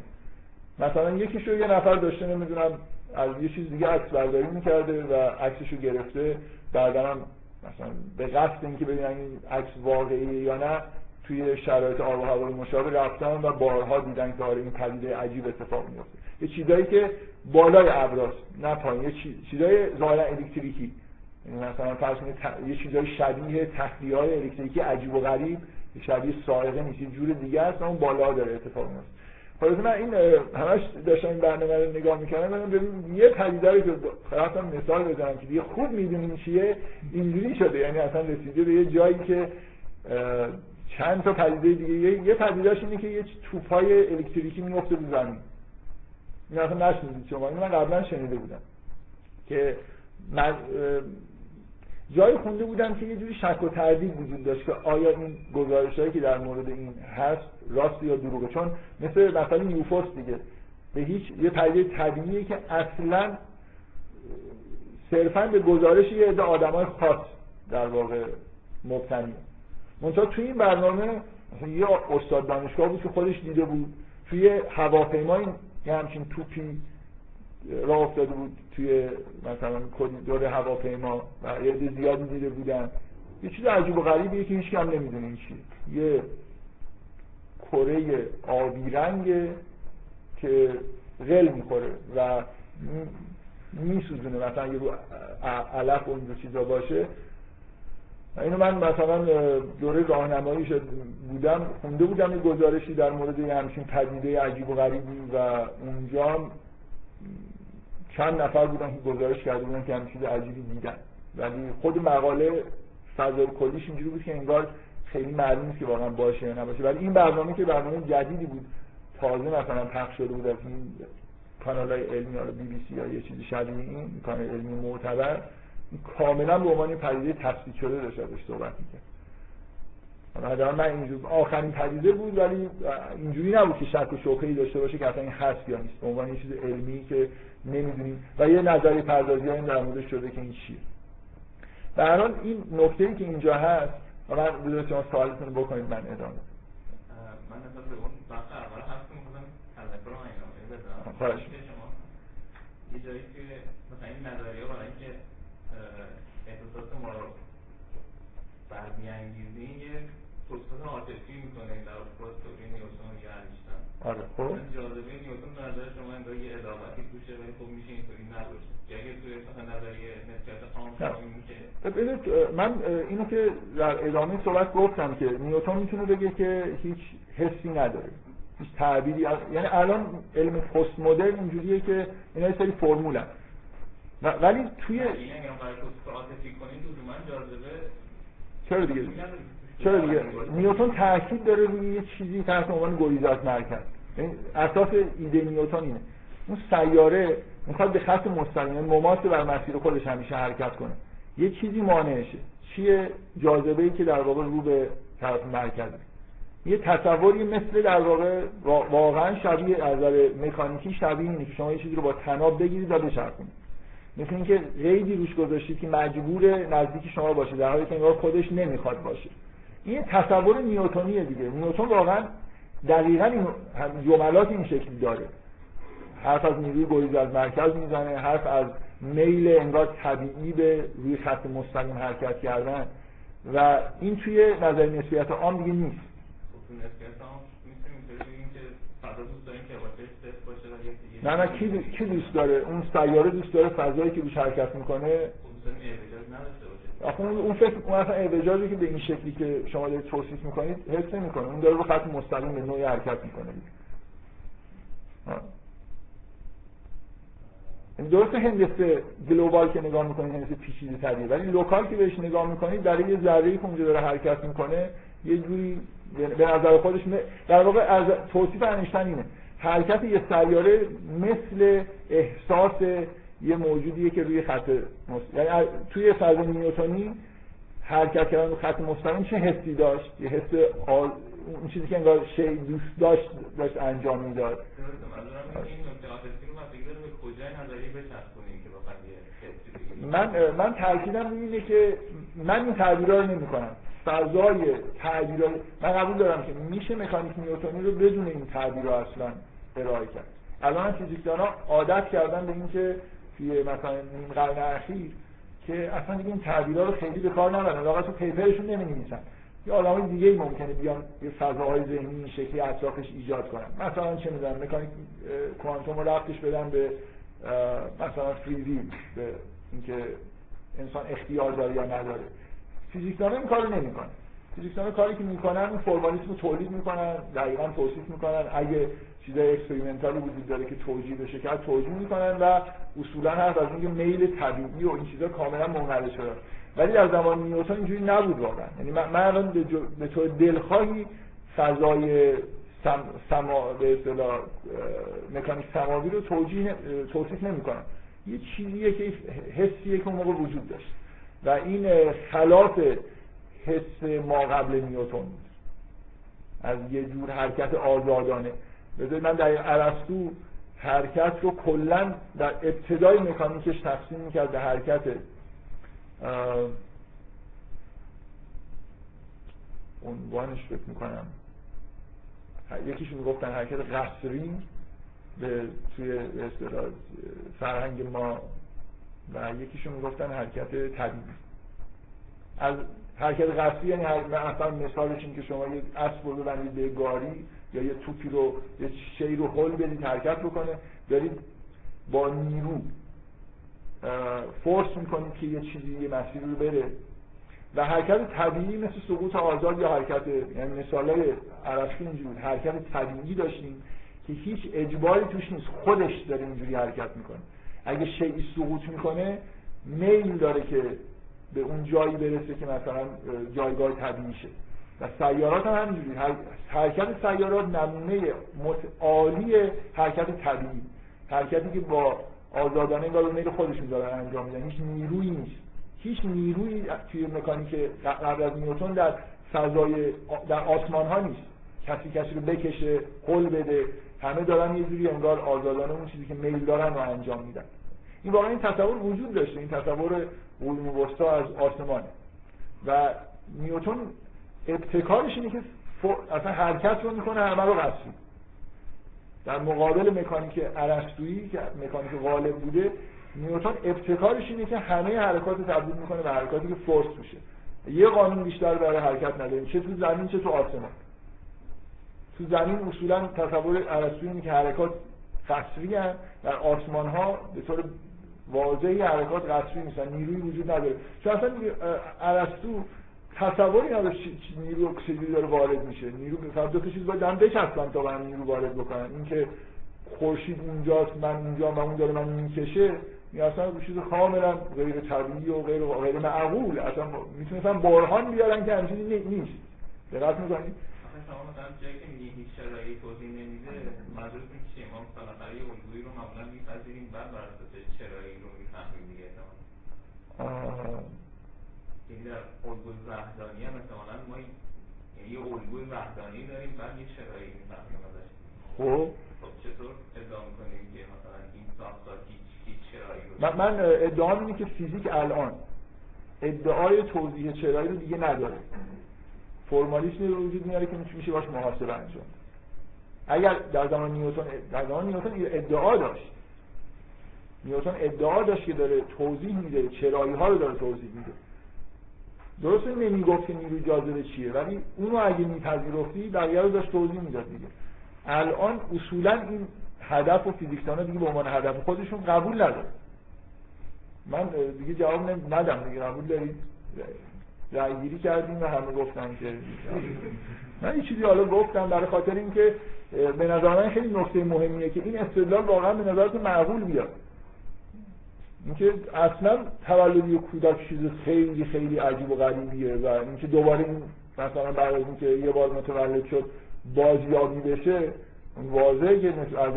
مثلا یکیشو یه نفر داشته نمی‌دونم از یه چیز دیگه عکس برداری می‌کرده و عکسشو گرفته. بعدا هم مثلا به قصد اینکه ببینن این عکس واقعیه یا نه توی شرایط آب و هوای مشابه رفتن و بارها دیدن که آره این پدیده عجیب اتفاق میفته یه چیزایی که بالای ابراست نه پایین یه چیزای ظاهرا الکتریکی. مثلا فرض کنید یه چیزای شبیه تخلیه های الکتریکی عجیب و غریب شبیه سائقه نیست جور دیگه است اون بالا داره اتفاق میفته خلاص من این همش داشتم این برنامه رو نگاه می‌کردم ببین یه پدیده رو که مثال بزنم که دیگه خوب می‌دونیم چیه اینجوری شده. یعنی اصلا رسیده به یه جایی که چند تا پدیده دیگه. یه پدیدهش اینه که یه توپای الکتریکی میفته رو زمین. این اصلا نشنیدید شما. این من قبلا شنیده بودم. که من جایی خونده بودم که یه جوری شک و تردید وجود داشت که آیا این گزارش هایی که در مورد این هست راست یا دروغه. چون مثل مثلا یوفوس دیگه به هیچ یه پدیده طبیعیه که اصلا صرفا به گزارش یه عده آدمای خاص در واقع مبتنی منتها توی این برنامه مثلا یه استاد دانشگاه بود که خودش دیده بود. توی هواپیما یه همچین توپی راه افتاده بود توی مثلا دور هواپیما و یه زیادی دیده بودن. یه چیز عجیب و غریبیه که هیچ کم نمی‌دونه این چیه. یه کره آبی رنگه که غل می‌خوره و میسوزونه. مثلا یه رو علف و این چیزا باشه. اینو من مثلا دوره راهنمایی شد بودم خونده بودم یه گزارشی در مورد یه همچین پدیده عجیب و غریبی و اونجا چند نفر بودن که گزارش کرده بودن که همین چیز عجیبی دیدن. ولی خود مقاله فضای کلیش اینجوری بود که انگار خیلی معلوم نیست که واقعا باشه یا نباشه. ولی این برنامه که برنامه جدیدی بود تازه مثلا پخش شده بود از این کانال های علمی حالا بی بی سی یا یه چیزی شبیه این کانال علمی معتبر کاملا به عنوان پدیده تثبیت شده داشت ازش صحبت می‌کرد. حالا من اینجور آخرین پدیده بود ولی اینجوری نبود که شک و شبهه‌ای داشته باشه که اصلا این هست یا نیست. به عنوان یه چیز علمی که نمی‌دونیم. و یه نظری پردازی این در موردش شده که این چیه. به هر حال این نکته که اینجا هست و من بذارید شما سوالتون بکنید من ادامه من نظر به اون اول هست تذکر بدم. خواهش. شما یه جایی که مثلا این نظریه برای اینکه احساسات ما رو برمیانگیزه. یه توسط عاطفی می‌کنه در پروتئین نیوتن یا انیشتین آره خب. جاذبه نیوتن به نظر شما انگار یه اضافتی توشه ولی خب میشه اینطوری نباشه. اگه توی نظریه عام میشه. من اینو که در ادامه صحبت گفتم که نیوتن می‌تونه بگه که هیچ حسی نداره. هیچ تعبیری یعنی الان علم پست مدرن اینجوریه که اینا یه سری فرمولن. ولی توی یعنی چرا دیگه؟ چرا دیگه؟ نیوتن تاکید داره روی یه چیزی تحت عنوان گریز از مرکز. یعنی اساس ایده نیوتن اینه. اون سیاره می‌خواد به خط مستقیم یعنی مماس بر مسیر خودش همیشه حرکت کنه. یه چیزی مانعشه. چیه جاذبه ای که در واقع رو به طرف مرکزه؟ یه تصوری مثل در واقع واقعا شبیه از نظر مکانیکی شبیه اینه که شما یه چیزی رو با تناب بگیرید و بچرخونید. مثل اینکه قیدی روش گذاشتید که مجبور نزدیک شما باشه در حالی که انگار خودش نمی‌خواد باشه. این تصور نیوتونیه دیگه. نیوتن واقعا دقیقا این جملات این شکلی داره. حرف از نیروی گریز از مرکز می‌زنه حرف از میل انگار طبیعی به روی خط مستقیم حرکت کردن. و این توی نظر نسبیت عام دیگه نیست. نه نه کی, دوست داره؟ اون سیاره دوست داره فضایی که روش حرکت می‌کنه؟ آخه اون فکر اون اصلا اعوجاجی که به این شکلی که شما دارید توصیف می‌کنید حس نمی‌کنه. اون داره رو خط مستقیم به نوعی حرکت می‌کنه. یعنی درست هندسه global که نگاه می‌کنید هندسه پیچیده تریه ولی local که بهش نگاه می‌کنید در یه ذره که اونجا داره حرکت می‌کنه یه جوری به نظر خودش در واقع از توصیف انیشتین اینه. حرکت یه سیاره مثل احساس یه موجودیه که روی خط مست... یعنی توی فضای نیوتونی حرکت کردن رو خط مستقیم چه حسی داشت؟ یه حس آل... اون چیزی که اینرسی دوست داشت داشت انجام می‌داد. من من تاکیدم روی اینه که من این تعبیرها رو نمی‌کنم. فضای تعبیرها من قبول دارم که میشه مکانیک نیوتونی رو بدون این تعبیرها اصلا ارائه کرد. الان فیزیکدان ها عادت کردن به اینکه توی مثلا نیم قرن اخیر که اصلا دیگه این تعبیرها رو خیلی به کار نبرن. واقعا تو پیپرشون نمی‌نویسن. یه آدمای دیگه ای ممکنه بیان یه فضاهای ذهنی این شکلی اطرافش ایجاد کنن. مثلا چه می‌دونم مکانیک کوانتوم رو ربطش بدن به مثلا free will به اینکه انسان اختیار داره یا نداره. فیزیکدان این کارو نمی‌کنه فیزیکدان کاری که می‌کنن اون formalism رو تولید می‌کنن دقیقا توصیف می‌کنن. اگه چیزای experimental ی وجود داره که توجیه بشه که توجیه می‌کنن و اصولا هست از اینکه میل طبیعی و این چیزا کاملا منقطع شده. ولی در زمان نیوتن اینجوری نبود واقعا. یعنی من الان به طور دلخواهی فضای سم... سما به مکانیک سماوی رو توجیه توصیف نمی‌کنم. یه چیزیه که حسیه که اون موقع وجود داشت. و این خلاف حس ما قبل نیوتن از یه جور حرکت آزادانه بذارید من در ارسطو حرکت رو کلا در ابتدای مکانیکش تقسیم می‌کرد به حرکت عنوانش فکر می‌کنم. یکیش می‌گفتن حرکت قصری به توی فرهنگ ما و یکیشون می‌گفتن حرکت طبیعی. از حرکت قصری یعنی مثلا مثالش این که شما یه اسب رو ببندید به گاری یا یه توپی رو یه شی رو حل بدید حرکت بکنه. دارید با نیرو فورس می‌کنید که یه چیزی یه مسیری رو بره. و حرکت طبیعی مثل سقوط آزاد یا حرکت یعنی مثالای عرفی اینجوری حرکت طبیعی داشتیم که هیچ اجباری توش نیست. خودش داره اینجوری حرکت می‌کنه. اگه شیعی سقوط می‌کنه میل داره که به اون جایی برسه که مثلا جایگاه طبیعیشه و سیارات هم همینجوری حرکت سیارات نمونه عالی حرکت طبیعی. حرکتی که با آزادانه انگار میل خودشون دارن انجام میدن. هیچ نیرویی نیست. هیچ نیرویی توی مکانیک قبل از نیوتن در فضای در آسمان ها نیست. کسی کسی رو بکشه قل بده. همه دارن یه جوری انگار آزادانه اون چیزی که میل دارن رو انجام میدن. این واقعا این تصور وجود داشته. این تصور علوم وسطا از آسمانه. و نیوتن ابتکارش اینه که اصلا حرکت رو می‌کنه همه رو قصری در مقابل مکانیک ارسطویی که مکانیک غالب بوده نیوتن ابتکارش اینه که همه حرکات تبدیل می‌کنه به حرکاتی که فورس میشه. یه قانون بیشتر برای حرکت نداریم. چه تو زمین چه تو آسمان. تو زمین اصولا تصور ارسطویی اینه که حرکات قصری در آسمان ها به طور واضحی حرکات قصری نیستن. نیروی وجود نداره. چون اصلا ارسطو تصوری نداره نیرو چجوری داره وارد میشه. نیرو فقط دو تا چیز باید هم بچسبن تا من نیرو وارد بکنن. اینکه خورشید اونجاست من اونجا و اون داره من می‌کشه این اصلا چیز کاملا غیر طبیعی و غیر غیر معقول. اصلا می‌تونستن برهان بیارن که همچین نیست. دقت می‌کنید شما مثلا جایی که میگی شرایطی توضیح نمیده منظورتون چیه ما مثلا برای الگویی رو معمولا میپذیریم بعد بر اساس چرایی رو می‌فهمیم دیگه. یعنی در الگوی وحدانی هم مثلا ما یعنی یه الگوی وحدانی داریم بعد یه چرایی می‌فهمیم ازش خب. خب چطور ادعا می‌کنیم که مثلا این ساختار هیچ هیچ چرایی رو من, من ادعا اینه که فیزیک الان ادعای توضیح چرایی رو دیگه نداره. فرمالیسمی رو وجود میاره که میشه باش محاسبه انجام. اگر در زمان نیوتن در زمان نیوتن ادعا داشت. نیوتن ادعا داشت که داره توضیح میده چرایی ها رو داره توضیح میده. درسته نمی‌گفت که نیروی جاذبه چیه ولی اونو اگه میپذیرفتی بقیه رو داشت توضیح می‌داد دیگه. الان اصولا این هدف و فیزیکدانا دیگه به عنوان هدف خودشون قبول نداره من دیگه جواب ندم دیگه قبول دارید؟ رأیگیری کردیم و همه گفتن که من این چیزی حالا گفتم برای خاطر اینکه به نظر من خیلی نکته مهمیه که این استدلال واقعا به نظرتون معقول بیاد. اینکه اصلا تولدی کودک چیز خیلی خیلی عجیب و غریبیه و اینکه دوباره این مثلا بعد از اینکه یه بار متولد شد بازیابی بشه واضحه که از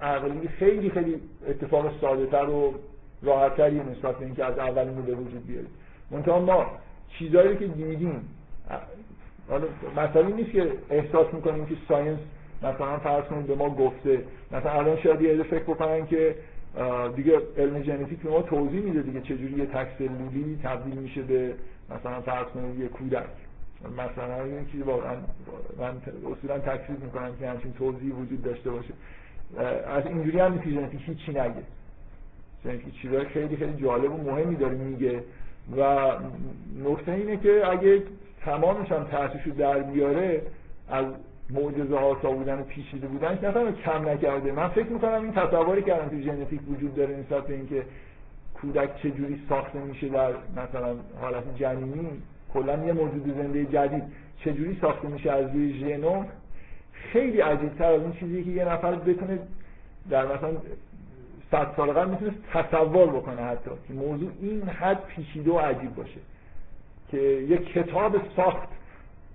عقلی خیلی خیلی اتفاق ساده تر و راحت نسبت به اینکه از اول به وجود بیاریم منتها ما چیزایی که دیدیم مثلا نیست که احساس می‌کنیم که ساینس مثلا فرض کنید به ما گفته مثلا الان شاید یه فکر بکنن که دیگه علم ژنتیک به ما توضیح میده دیگه چجوری یه تک سلولی تبدیل میشه به مثلا فرض کنید یه کودک. مثلا این چیزی واقعا من اصولا تکذیب می‌کنم که همچین توضیحی وجود داشته باشه. از اینجوری هم نیست ژنتیک هیچی نگه. ژنتیک چیزای خیلی خیلی جالب و مهمی داره میگه. و نکته اینه که اگه تمامش هم رو در بیاره از معجزه آسا بودن و پیچیده بودن نفهم کم نکرده. من فکر می‌کنم این تصوری که تو ژنتیک وجود داره نسبت به اینکه کودک چجوری ساخته میشه در مثلا حالت جنینی کلا یه موجود زنده جدید چجوری ساخته میشه از روی ژنوم خیلی عجیبتر از اون چیزی که یه نفر بتونه در مثلا صد سال قبل می‌تونست تصور بکنه حتی. که موضوع این حد پیچیده و عجیب باشه که یک کتاب ساخت.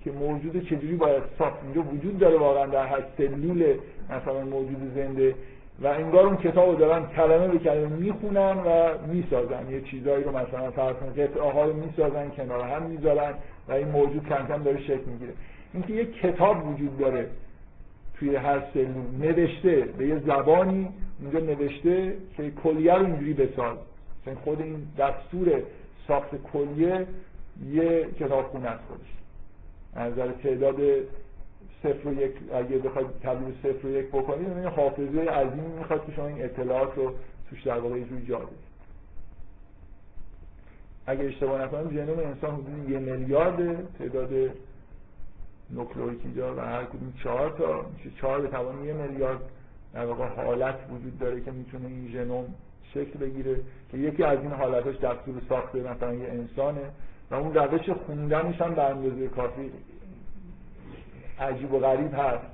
که موجود چجوری باید ساخت. اینجا وجود داره واقعا در هر سلول مثلا موجود زنده و انگار اون کتاب رو دارن کلمه به کلمه می‌خونن و می‌سازن. یه چیزایی رو مثلا فرض کنید قطعه رو می‌سازن کنار هم می‌ذارن و این موجود کم کم داره شکل می‌گیره. اینکه یه کتاب وجود داره توی هر سلول نوشته به یه زبانی اونجا نوشته که کلیه رو اینجوری بساز. خود این دستور ساخت کلیه یه کتاب خونه است نظر تعداد صفر و یک اگه بخواید تبدیل صفر و یک بکنید این حافظه عظیمی می‌خواد که شما این اطلاعات رو توش در واقع یه جوری جا اگه اشتباه نکنم ژنوم انسان حدود یه میلیارد تعداد نوکلئویک اینجا و هر کدوم چهار تا میشه چهار به توان یه میلیارد در واقع حالت وجود داره که می‌تونه این ژنوم شکل بگیره که یکی از این حالتاش دستور ساخته مثلا یه انسانه. و اون روش خوندنش هم به اندازه کافی عجیب و غریب هست.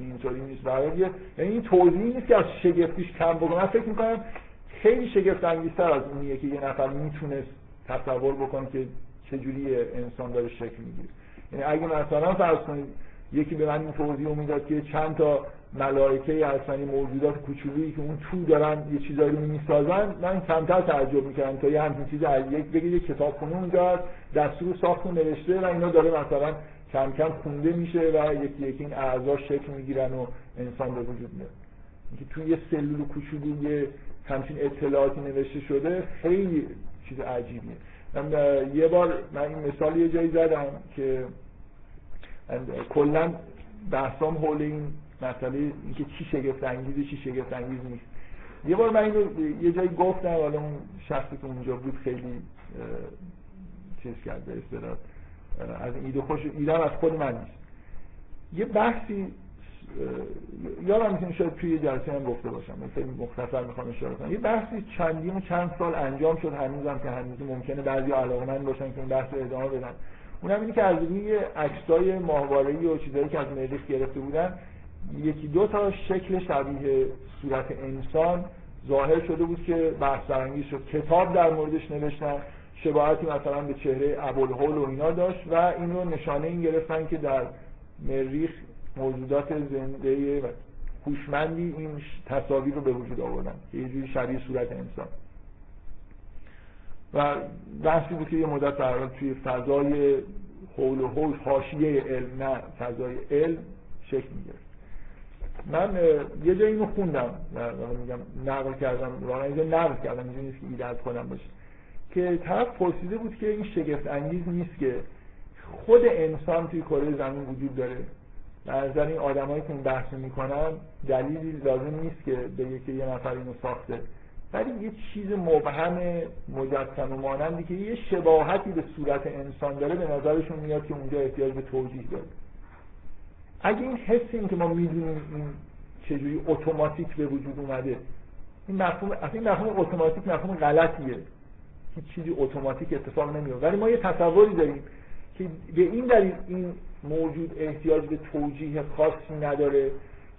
اینطوری نیست. برای یعنی این توضیحی نیست که از شگفتیش کم بکنم من فکر می‌کنم خیلی شگفت انگیزتر از اونیه که یه نفر می‌تونست تصور بکنه که چجوری انسان داره شکل می‌گیره. یعنی اگه مثلا فرض کنید یکی به من این توضیح می‌داد که چند تا ملائکه هستن موجودات کوچولویی که اون تو دارن یه چیزایی رو می‌سازن من کمتر تعجب می‌کردم تا یه همچین چیز یک بگید یه کتابخونه اونجا دستور ساخت و نوشته و اینا داره مثلا کم کم خونده میشه و یکی یکی این اعضا شکل می‌گیرن و انسان به وجود میاد. اینکه توی یه سلول کوچولو یه همچین اطلاعاتی نوشته شده خیلی چیز عجیبیه. من یه بار من این مثال یه جایی زدم که کلا بحثام حول این مسئله اینکه چی شگفت انگیزه چی شگفت انگیز نیست. یه بار من یه جایی گفتم حالا اون شخصی که اونجا بود خیلی چیز کرد به اصطلاح از ایده خوش ایده از خود من نیست. یه بحثی یادم می‌تونه شاید توی جلسه هم گفته باشم خیلی مختصر می‌خوام اشاره کنم. یه بحثی چندین چند سال انجام شد هنوزم که هنوز ممکنه بعضی علاقمند باشن که این بحث رو ادامه بدن. اونم اینه که از روی عکسای ماهواره‌ای و چیزایی که از مریخ گرفته بودن یکی دو تا شکل شبیه صورت انسان ظاهر شده بود که بحث برانگیز شد. کتاب در موردش نوشتن شباهتی مثلا به چهره ابوالهول و اینا داشت و این رو نشانه این گرفتن که در مریخ موجودات زنده و هوشمندی این تصاویر رو به وجود آوردن. یه جوری شبیه صورت انسان. و بحثی بود که یه مدت در توی فضای حول و حوش حاشیه علم نه فضای علم شکل می‌گرفت. من یه جایی اینو خوندم میگم نقل کردم واقعا اینجا نقل کردم اینجا نیست که ایده از خودم باشه. که طرف پرسیده بود که این شگفت انگیز نیست که خود انسان توی کره زمین وجود داره. در این آدمایی که این بحث می‌کنن دلیلی لازم نیست که بگه که یه نفر اینو ساخته. ولی یه چیز مبهم مجسم و مانندی که یه شباهتی به صورت انسان داره به نظرشون میاد که اونجا احتیاج به توضیح داره. اگه این حس این که ما می‌دونیم این چجوری اتوماتیک به وجود اومده این مفهوم اصلا این مفهوم اتوماتیک مفهوم غلطیه. هیچ چیزی اتوماتیک اتفاق نمیفته ولی ما یه تصوری داریم که به این دلیل این موجود احتیاج به توجیه خاصی نداره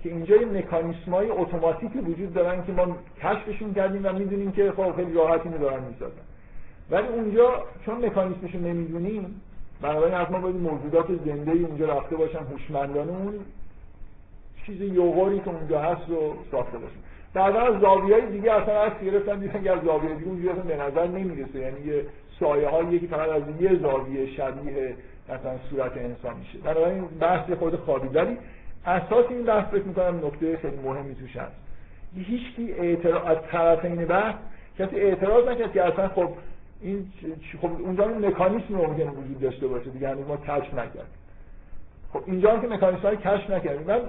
که اینجا یه مکانیسم های اتوماتیکی وجود دارن که ما کشفشون کردیم و می‌دونیم که خب خیلی راحت اینو دارن می‌سازن. ولی اونجا چون مکانیسمشو نمی‌دونیم بنابراین از ما باید موجودات زنده اونجا رفته باشن هوشمندانه اون چیز یوغوری که اونجا هست رو ساخته باشن. بعدا از زاویه های دیگه اصلا از گرفتن دیدن که از زاویه دیگه اونجا به نظر نمی‌رسه. یعنی یه سایه هایی که فقط از یه زاویه شبیه مثلا صورت انسان میشه. بنابراین بحث خود خوابی ولی اساس این بحث فکر می‌کنم نکته خیلی مهمی توش هست. هیچکی اعتراض از طرفین بحث کسی اعتراض نکرد که اصلا خب این خب اونجا این مکانیسم رو ممکنه وجود داشته باشه دیگه هنوز ما کشف نکردیم. خب اینجا که مکانیسم های کشف نکردیم. من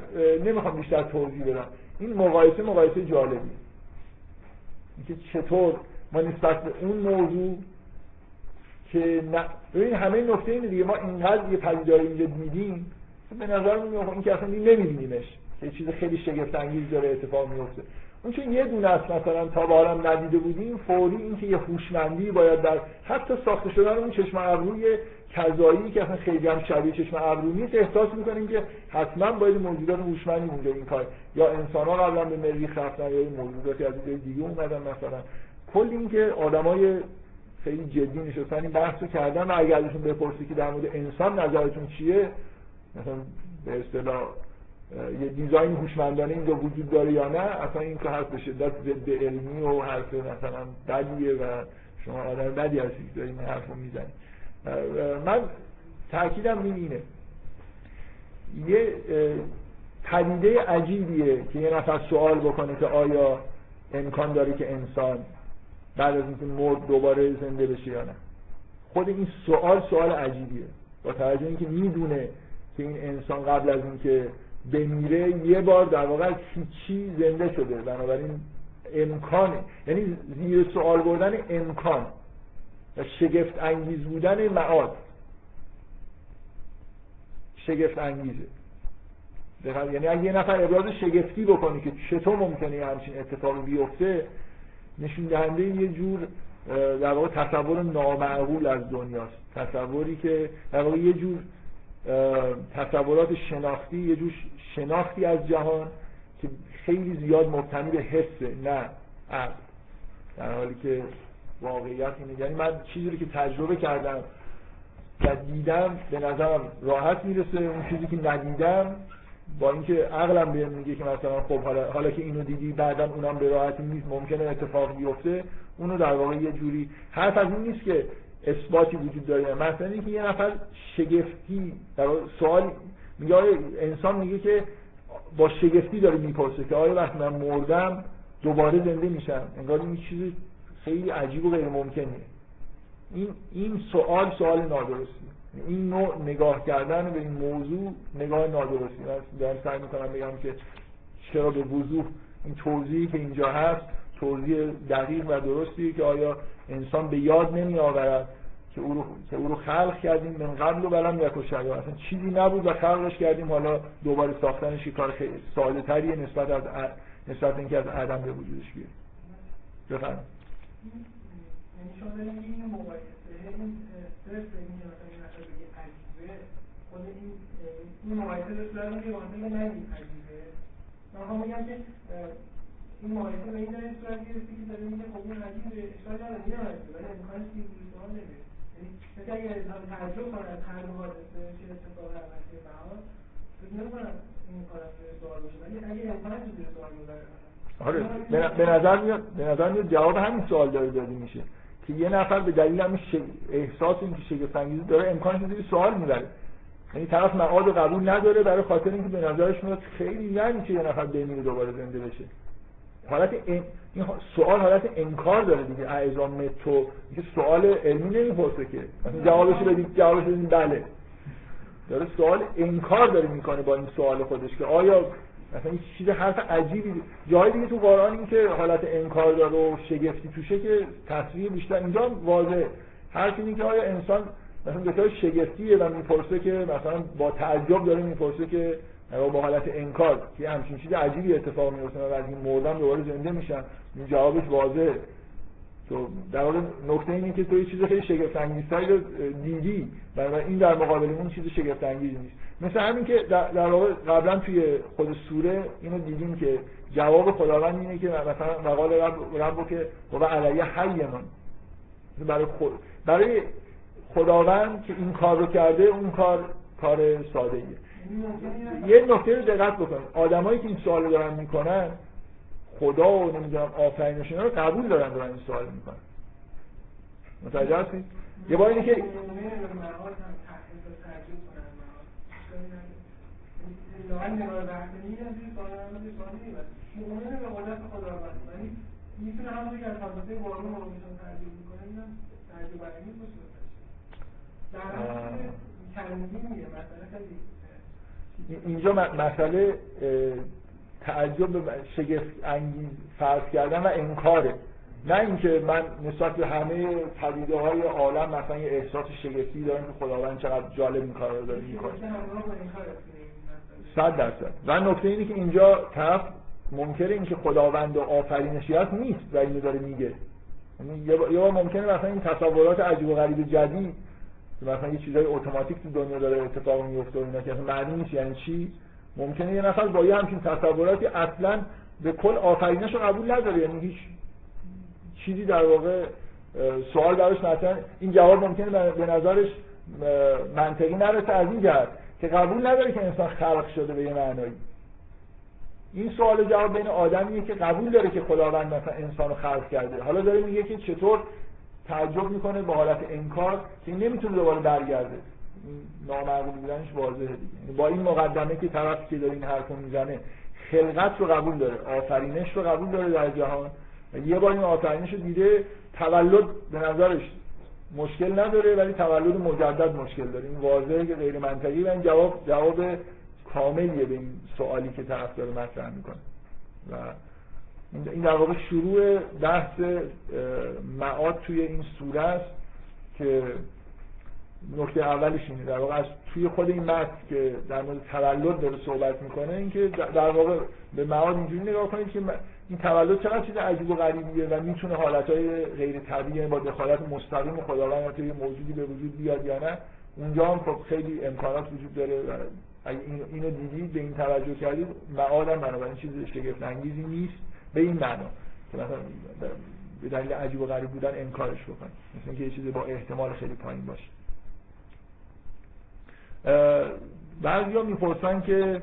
نمی‌خوام بیشتر توضیح بدم. این مقایسه مقایسه جالبی اینکه چطور ما نسبت به اون موضوع که ببین همه نکته اینه دیگه. ما اینقدر یه پدیدار اینجا دیدیم به نظر میاد این که اصلا نمیبینیمش که چیز خیلی شگفت انگیز داره اتفاق میفته اون چون یه دونه است مثلا تا بارم ندیده بودیم فوری اینکه یه هوشمندی باید در حتی ساخته شدن اون چشم ابروی کذایی که اصلا خیلی هم شبیه چشم ابرو نیست احساس می‌کنیم که حتما باید موجودات هوشمندی اونجا این کار. یا انسان ها قبلا به مریخ رفتن یا موجوداتی از دیگه اومدن مثلا. کل اینکه آدمای خیلی جدی نشستن این بحث کردن و اگر ازشون بپرسی که در مورد انسان نظرتون چیه مثلا به اصطلاح یه دیزاین هوشمندانه اینجا وجود داره یا نه اصلا این که هست به شدت ضد علمی و حرف مثلا بدیه و شما آدم بدی هستید دارید این حرف رو می‌زنید. من تاکیدم این اینه. یه پدیده عجیبیه که یه نفر سوال بکنه که آیا امکان داره که انسان بعد از اینکه مرد دوباره زنده بشه یا نه. خود این سوال سوال عجیبیه. با توجه اینکه می‌دونه که این انسان قبل از اینکه بمیره یه بار در واقع از هیچی زنده شده. بنابراین امکانه یعنی زیر سوال بردن امکان و شگفت انگیز بودن معاد. شگفت انگیزه. یعنی اگه یه نفر ابراز شگفتی بکنه که چطور ممکنه همچین اتفاقی بیفته نشون دهنده یه جور در واقع تصور نامعقول از دنیاست. تصوری که در واقع یه جور تصورات شناختی یه جور شناختی از جهان که خیلی زیاد مبتنی به حسه نه عقل. در حالی که واقعیت اینه. یعنی من چیزی رو که تجربه کردم و دیدم به نظرم راحت می‌رسه. اون چیزی که ندیدم با اینکه عقلم بهم میگه که مثلا خب حالا, حالا که اینو دیدی بعدا اونم به راحتی نیست ممکنه اتفاق بیفته. اونو در واقع یه جوری حرف از این نیست که اثباتی وجود داره مثلا اینکه یه نفر شگفتی در سوال میگه انسان میگه که با شگفتی داره می‌پرسه که آیا وقتی من مردم دوباره زنده میشم؟ انگار این چیز خیلی عجیب و غیر ممکنه این این سوال سوال نادرستی. این نوع نگاه کردن به این موضوع نگاه نادرستی. من دارم سعی می‌کنم بگم که چرا به وضوح این توضیحی که اینجا هست توضیح دقیق و درستی که آیا انسان به یاد نمی آورد که او رو, که او رو خلق کردیم من قبل و بلم یک اصلا چیزی نبود و خلقش کردیم. حالا دوباره ساختنش کار خیلی ساده تریه نسبت از نسبت اینکه از عدم به وجودش بیاد. بفرمایید. یعنی این مقایسه این خود این این که واسه من نمیپذیره من بگم که این مقایسه به این گرفته که داره میگه خب این عجیبه. اشکال نداره عجیبه ولی امکانش نمیره یعنی مثل اگر انسان تعجب کنه از هر حادثه چه اتفاق اولی محال فکر نمی‌کنم این کارم زیر سوال باشه ولی اگه امکانش زیر سوال ببره آره به نظر میاد به نظر میاد جواب همین سوال داره داده میشه که یه نفر به دلیل همین احساس اینکه شگفت انگیزه داره امکانش زیر سوال می‌بره. یعنی طرف معاد قبول نداره برای خاطر اینکه به نظرش میاد خیلی یعنی که یه نفر بمیره دوباره زنده بشه. حالت این سوال حالت انکار داره دیگه. اعزام متو که سوال علمی نمی‌پرسه که. جوابش بدید. جوابش بدید. بله. داره سوال انکار داره می‌کنه با این سوال خودش که آیا مثلا این چیز حرف عجیبی جای دیگه تو قرآن این که حالت انکار داره و شگفتی توشه که تصویر بیشتر اینجا واضحه. حرف اینه که آیا انسان مثلا به شگفتیه و می‌پرسه که مثلا با تعجب داره می‌پرسه که با حالت انکار که همچین چیز عجیبی اتفاق میفته و از این مردم دوباره زنده میشن. این جوابش واضحه. تو در واقع نکته اینه که تو یه چیز خیلی شگفت انگیزتری رو دیدی. و این در مقابل اون چیز شگفت انگیز نیست. مثل همین که در واقع قبلا توی خود سوره اینو دیدیم که جواب خداوند اینه که مثلا مقال رب, رب که هو علیه حیمون برای خود برای خداوند که این کار رو کرده اون کار کار ساده ایه یه نکته رو دقت بکنید. آدمایی که این سوال دارن می‌کنن خدا و نمی‌دونم آفرینشون رو قبول دارن دارن این سوال می‌کنن. متوجه هستید یه بار اینه که می‌تونه اینجا مسئله تعجب به شگفت انگیز فرض کردن و انکاره. نه اینکه من نسبت به همه پدیده های عالم مثلا یه احساس شگفتی دارم که خداوند چقدر جالب این کار رو داره می‌کنه صد درصد. و نکته اینه که اینجا طرف منکر این که خداوند و آفرینشی هست نیست و اینو داره میگه. یعنی یه بار ممکنه مثلا این تصورات عجیب و غریب جدید مثلا یه چیزای اتوماتیک تو دنیا داره اتفاق میفته و اینا که اصلا معلوم نیست یعنی چی؟ ممکنه یه نفر با یه همچین تصوراتی اصلا به کل آفرینش رو قبول نداره. یعنی هیچ چیزی در واقع سوال براش مثلا این جواب ممکنه به نظرش منطقی نرسه از این جهت که قبول نداره که انسان خلق شده به یه معنایی. این سوال جواب بین آدمیه که قبول داره که خداوند مثلا انسان خلق کرده. حالا داره میگه که چطور تعجب می‌کنه با حالت انکار که نمی‌تونه دوباره برگرده. نامعقول بودنش واضحه دیگه. یعنی با این مقدمه که طرف که داره این حرف می‌زنه خلقت رو قبول داره آفرینش رو قبول داره در جهان و یه بار این آفرینش رو دیده تولد به نظرش مشکل نداره ولی تولد مجدد مشکل داره. این واضحه که غیر منطقی و این جواب جواب کاملیه به این سوالی که طرف داره مطرح می‌کنه. و این در واقع شروع بحث معاد توی این سوره است که نکته اولش اینه. در واقع از توی خود این متن که در مورد تولد داره صحبت می‌کنه اینکه در واقع به معاد اینجوری نگاه کنید که این تولد چقدر چیز عجیب و غریبیه و می‌تونه حالتهای غیر طبیعی با دخالت مستقیم خداوند توی موجودی به وجود بیاد یا نه. اونجا هم خب خیلی امکانات وجود داره و اگه اینو دیدید به این توجه کردید معادم بنابراین چیز شگفت انگیزی نیست. به این معنا که مثلا به دلیل عجیب و غریب بودن انکارش بکنید مثل اینکه یه چیزی با احتمال خیلی پایین باشه. بعضیا می‌پرسن که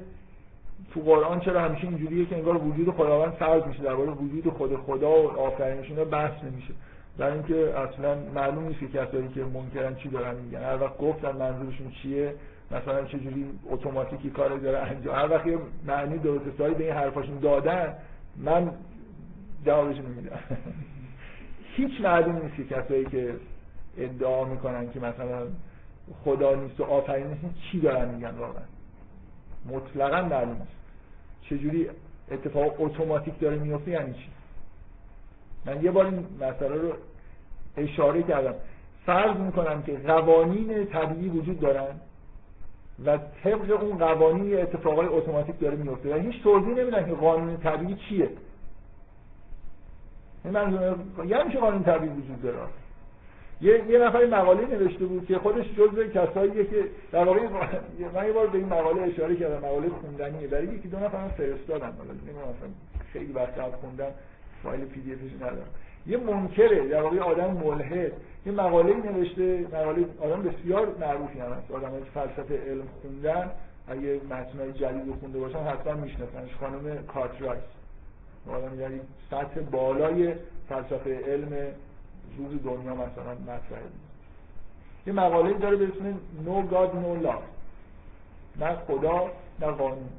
تو قرآن چرا همیشه اینجوریه که انگار وجود خداوند سرد میشه در وجود خود خدا و آفرینش اینا بحث نمیشه. در اینکه اصلا معلوم نیست که کسایی که منکرن چی دارن میگن. هر وقت گفتن منظورشون چیه مثلا چجوری اتوماتیکی کار داره انجام. هر وقت یه معنی درست به این حرفاشون دادن من جوابش نمیدم هیچ معلوم نیست که کسایی که ادعا می‌کنن که مثلا خدا نیست و آفرینش چی دارن میگن واقعا؟ مطلقا معلوم نیست. چجوری اتفاق اتوماتیک داره میفته یعنی چی؟ من یه بار این مسئله رو اشاره کردم. فرض می‌کنم که قوانین طبیعی وجود دارن. و طبق اون قوانین اتفاقای اتوماتیک داره میفته. و هیچ توضیح نمیدن که قانون طبیعی چیه. منظور یعنی قانون طبیعی وجود داره. یه یه نفر مقاله نوشته بود که خودش جزء کساییه که در واقع من یه بار به این مقاله اشاره کردم. مقاله خوندنیه. برای یکی دو نفر فرستادم حالا خیلی وقت خوندم فایل PDF ش ندارم. یه منکره در واقع آدم ملحد. یه مقاله نوشته مقاله آدم بسیار معروفی هم هست. آدم فلسفه علم خوندن اگه متنای جدید رو خونده باشن حتما میشناسنش خانم کارترایت آدم یعنی سطح بالای فلسفه علم روز دنیا مثلا مطرحه. یه مقاله داره به اسم No God No Law. نه خدا نه قانون.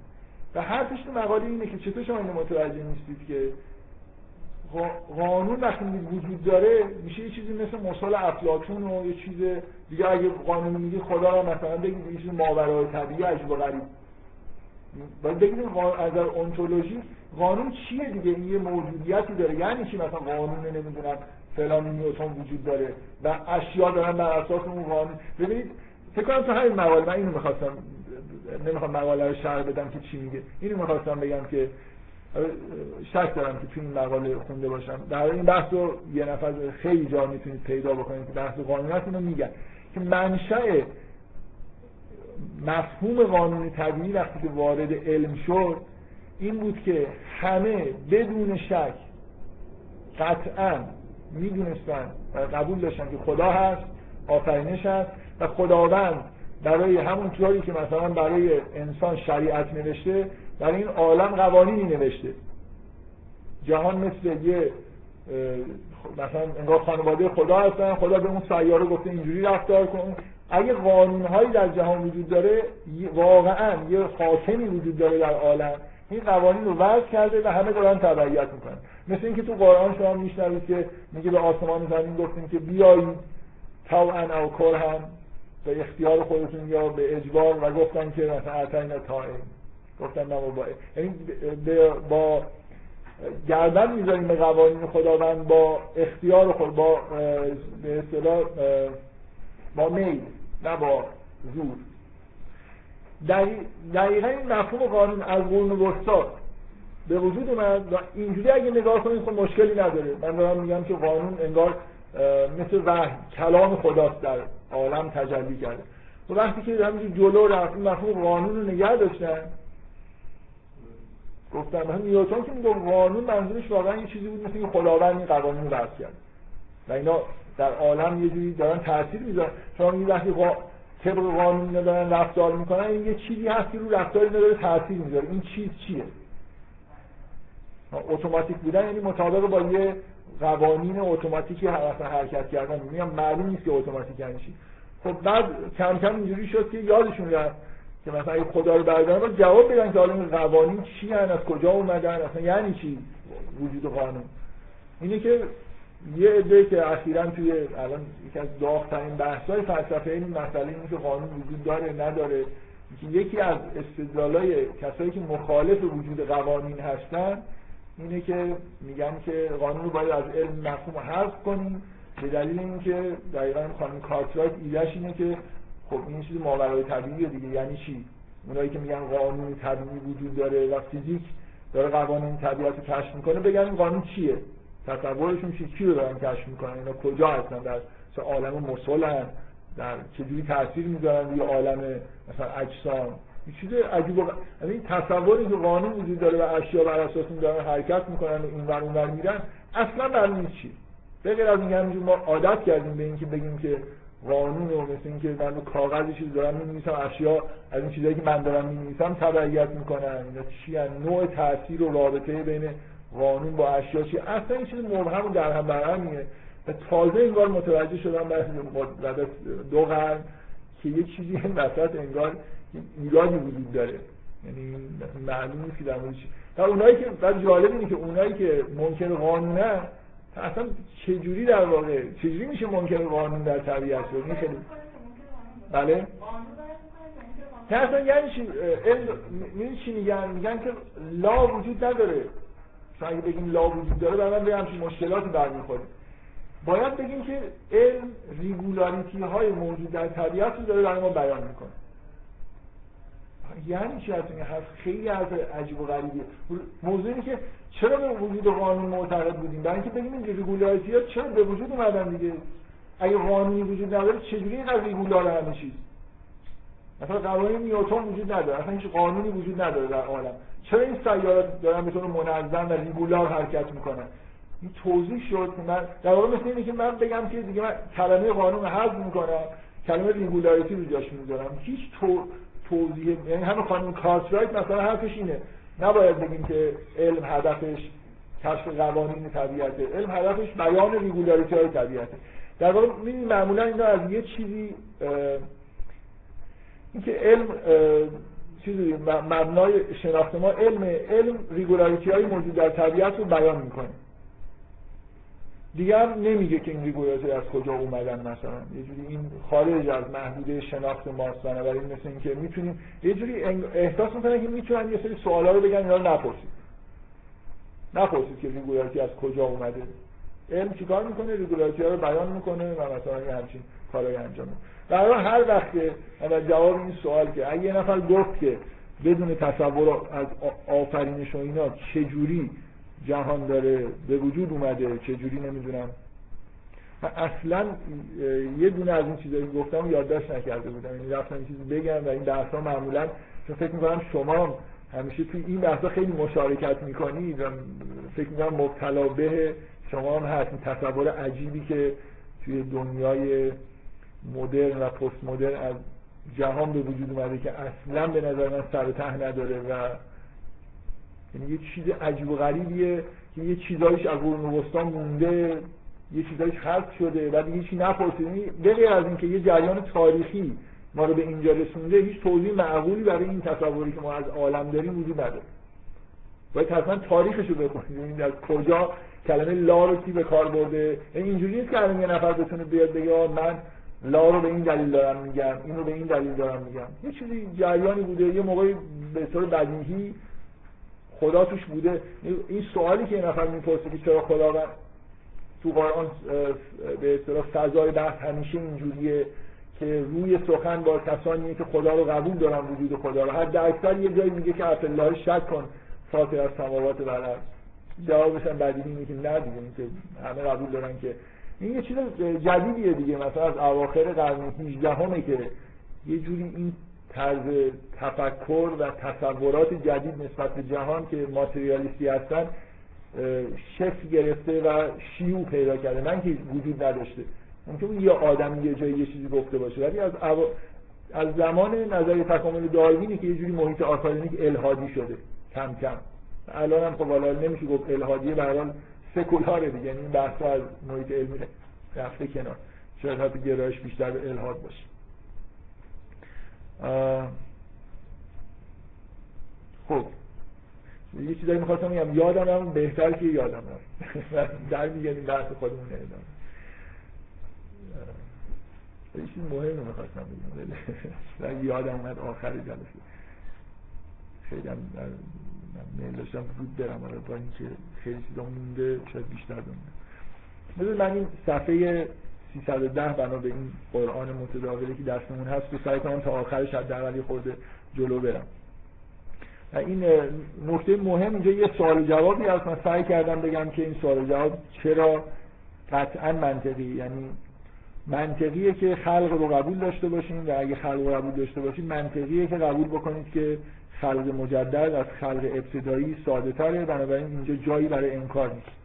و حرفش تو مقاله اینه که چطور شما اینو متوجه نیستید که قانون وقتی وجود داره میشه یه چیزی مثل مصال افلاطون و یه چیز دیگه اگه قانون میگه خدا رو مثلا بگید یه چیز ماورای طبیعی عجب و غریب. باید بگیدیم از اونتولوژی قانون چیه دیگه؟ این یه موجودیتی داره. یعنی چی مثلا قانون نمی‌دونم فلان نیوتن وجود داره و اشیا دارن بر اساس اون قانون. ببینید فکر کنم تو همین مقاله من اینو می‌خواستم نمی‌خوام مقاله رو شرح بدم که چی میگه. اینو می‌خواستم بگم که شک دارم که تو این مقاله خونده باشم. در این بحث رو یه نفر خیلی جا می‌تونید پیدا بکنید که بحث قانون اینو میگن. که منشأ مفهوم قانون طبیعی وقتی که وارد علم شد این بود که همه بدون شک قطعا می‌دونستن و قبول داشتن که خدا هست آفرینش هست و خداوند برای همون جایی که مثلا برای انسان شریعت نوشته برای این عالم قوانینی نوشته. جهان مثل یه مثلا انگار خانواده خدا هستن خدا به اون سیاره گفته اینجوری رفتار کن. اگه قانون هایی در جهان وجود داره واقعا یه حاکمی وجود داره در عالم. این قوانین رو وضع کرده و همه دارن تبعیت می‌کنن. مثل اینکه تو قرآن شما میشنوید که میگه به آسمان زمین گفتیم که بیایید ان او کرهن به اختیار خودتون یا به اجبار و گفتن که مثلا اتینا تائم گفتن نه با یعنی با گردن می‌ذاریم به قوانین خداوند با اختیار خود با به اصطلاح با میل نه با زور. دقیقا این مفهوم قانون از قرون وسطا به وجود اومد و اینجوری اگه نگاه کنید خب مشکلی نداره. من دارم میگم که قانون انگار مثل وحی کلام خداست در عالم تجلی کرده. و وقتی که همینجور جلو رفت مفهوم قانون رو نگه داشتن گفتم هم نیوتن که میگم قانون منظورش واقعا یه چیزی بود مثل خداوند این قوانین رو کرد. و اینا در عالم یه جوری دارن تاثیر می‌ذارن. شما این وقتی قا... طبق قانون دارن رفتار می‌کنن این یه چیزی هست که رو رفتار اینا داره تاثیر می‌ذاره. این چیز چیه؟ اتوماتیک بودن یعنی مطابق با یه قوانین اتوماتیکی حرکت کردن. میگم معلوم نیست که اتوماتیک یعنی خب بعد کم کم اینجوری شد که یادشون رفت. که مثلا اگه خدا رو بردارن باید جواب بدن که حالا این قوانین چی هن از کجا اومدن اصلا یعنی چی وجود قانون؟ اینه که یه عده که اخیرا توی الان یکی از داغترین بحث‌های فلسفه این مسئله اینه که قانون وجود داره نداره. یکی از استدلالای کسایی که مخالف وجود قوانین هستن اینه که میگن که قانون رو باید از علم مفهوم حذف کنیم. به دلیل اینکه دقیقا خانم کارترایت ایدهش اینه که خب این چیز ماورای طبیعیه دیگه. یعنی چی؟ اونایی که میگن قانون طبیعی وجود داره و فیزیک داره قوانین طبیعت رو کشف می‌کنه بگن این قانون چیه؟ تصورشون چی؟ چی رو دارن کشف می‌کنن؟ اینا کجا هستن؟ در عالم مسلن در چجوری تاثیر می‌ذارن؟ روی عالم مثلا اجسام. این چیز عجیب و یعنی تصوری که قانون وجود داره و اشیا بر اساس این دارن حرکت می‌کنن و این ور اونور میرن. اصلا معلوم نیست چی؟ به غیر از اینکه ما عادت کردیم به اینکه بگیم که قانون و مثل اینکه من رو کاغذ چیز دارم می‌نویسم اشیا از این چیزایی که من دارم می‌نویسم تبعیت می‌کنن. اینا چی نوع تاثیر و رابطه بین قانون با اشیا چی؟ اصلا این چیز مبهم و در هم برهمیه و تازه انگار متوجه شدم بعد دو قرن که یه چیزی این وسط انگار ایرادی وجود داره. یعنی معلوم نیست که در مورد چی. و اونایی که بعد جالب اینه که اونایی که منکر قانونه اصلا چجوری در واقع چجوری میشه منکر قانون در طبیعت شد؟ این خیلی بله. نه اصلا یعنی چی؟ علم چی میگن؟ میگن که لا وجود نداره. شما اگه بگیم law وجود داره بعدا به همچین مشکلاتی برمیخوره. باید بگیم که علم regularity های موجود در طبیعت رو داره برای ما بیان می‌کنه. یعنی چی از این هست خیلی از عجیب و غریبیه. موضوع اینه که چرا به وجود قانون معتقد بودیم؟ برای اینکه بگیم این regularity ها چرا به وجود اومدن دیگه؟ اگه قانونی وجود نداره چجوری اینقدر regular همه چیز؟ مثلا قوانین نیوتن وجود نداره. اصلا هیچ قانونی وجود نداره در عالم. چرا این سیارات دارن به طور منظم و regular حرکت می‌کنن؟ این توضیح شد. من در واقع مثل اینه که من بگم که دیگه من کلمه قانون حذف می‌کنم. کلمه regularity رو جاش می‌ذارم. هیچ تو توضیح یعنی همه خانم کارترایت مثلا حرفش اینه. نباید بگیم که علم هدفش کشف قوانین طبیعته. علم هدفش بیان regularity های طبیعته. در واقع معمولا اینا از یه چیزی اینکه علم چیزی مبنای شناخت ما علم علم regularity های موجود در طبیعت رو بیان می‌کنه. دیگر نمیگه که این regularity از کجا اومدن مثلا. یه جوری این خارج از محدوده شناخت ماست. بنابراین مثل اینکه می‌تونیم یه جوری احساس می‌کنن که می‌تونن یه سری سوالا رو بگن اینا رو نپرسید. نپرسید که regularity از کجا اومده. علم چیکار می‌کنه؟ regularity ها رو بیان می‌کنه و مثلا یه همچین کارهای انجام میده. در هر وقت که جواب این سوال که اگه یه نفر گفت که بدون تصور از آفرینش و اینا چجوری جهان داره به وجود اومده چجوری نمی‌دونم. من اصلا یه دونه از این چیزایی گفتم یادداشت نکرده بودم. یعنی رفتم این چیزی بگم و این بحثا معمولا چون فکر می‌کنم شما همیشه توی این بحثا خیلی مشارکت می‌کنید و فکر می‌کنم مبتلا به شما هم هست. این تصور عجیبی که توی دنیای مدرن و پست مدرن از جهان به وجود اومده که اصلا به نظر من سر ته نداره و یعنی یه چیز عجیب و غریبیه که یه چیزایش از قرون وسطا مونده یه چیزایش حذف شده بعد دیگه چی نپرسید یعنی از اینکه یه جریان تاریخی ما رو به اینجا رسونده هیچ توضیح معقولی برای این تصوری که ما از عالم داریم وجود نداره. باید حتما تاریخش رو بخونید یعنی از کجا کلمه لا رو کی به کار برده؟ یعنی اینجوری نیست که یه نفر بتونه بیاد بگه من لا رو به این دلیل دارم میگم این رو به این دلیل دارم میگم. یه چیزی جریانی بوده یه موقعی به طور بدیهی خدا توش بوده. این سوالی که این نفر می‌پرسه که چرا خدا تو قرآن به اصطلاح فضای بحث همیشه اینجوریه که روی سخن با کسانیه که خدا رو قبول دارن وجود خدا رو. حد اکثر یه جایی میگه که الله شک کن فاطر از سماوات و الارض. جوابش هم که نه دیگه که همه قبول دارن که. این یه چیز جدیدیه دیگه مثلا از اواخر قرن 18 همه که یه جوری این طرز تفکر و تصورات جدید نسبت به جهان که ماتریالیستی هستن شکل گرفته و شیوع پیدا کرده. نه اینکه وجود نداشته. ممکن یه آدمی یه جایی یه چیزی گفته باشه ولی از از زمان نظریه تکامل داروینی که یه جوری محیط آکادمیک الهادی شده کم کم. الان هم خب حالا نمیشه گفت الهادیه به سکولاره دیگه. یعنی این بحث از محیط علمی رفته کنار. شاید حتی گرایش بیشتر به الهاد باشه. خب. یه چیزایی می‌خواستم بگم. یادم هم بهتر که یادم هم در میگنیم بحث خودمون ادامه یه چیز مهم می‌خواستم بگم. یادم اومد آخر جلسه. خیلی هم میل داشتم زود برم. با اینکه خیلی چیزا مونده شاید بیشتر بمونه. من این صفحه 310 بنا به این قرآن متداولی که دستمون هست تو سعی کنم تا آخرش حداقل خورده جلو برم. این نکته مهم اینجا یه سوال جوابی هست. من سعی کردم بگم که این سوال جواب چرا قطعا منطقی؟ یعنی منطقیه که خلق رو قبول داشته باشین و اگه خلق رو قبول داشته باشین منطقیه که قبول بکنید که خلق مجدد از خلق ابتدایی ساده تره بنابراین اینجا جایی برای انکار نیست.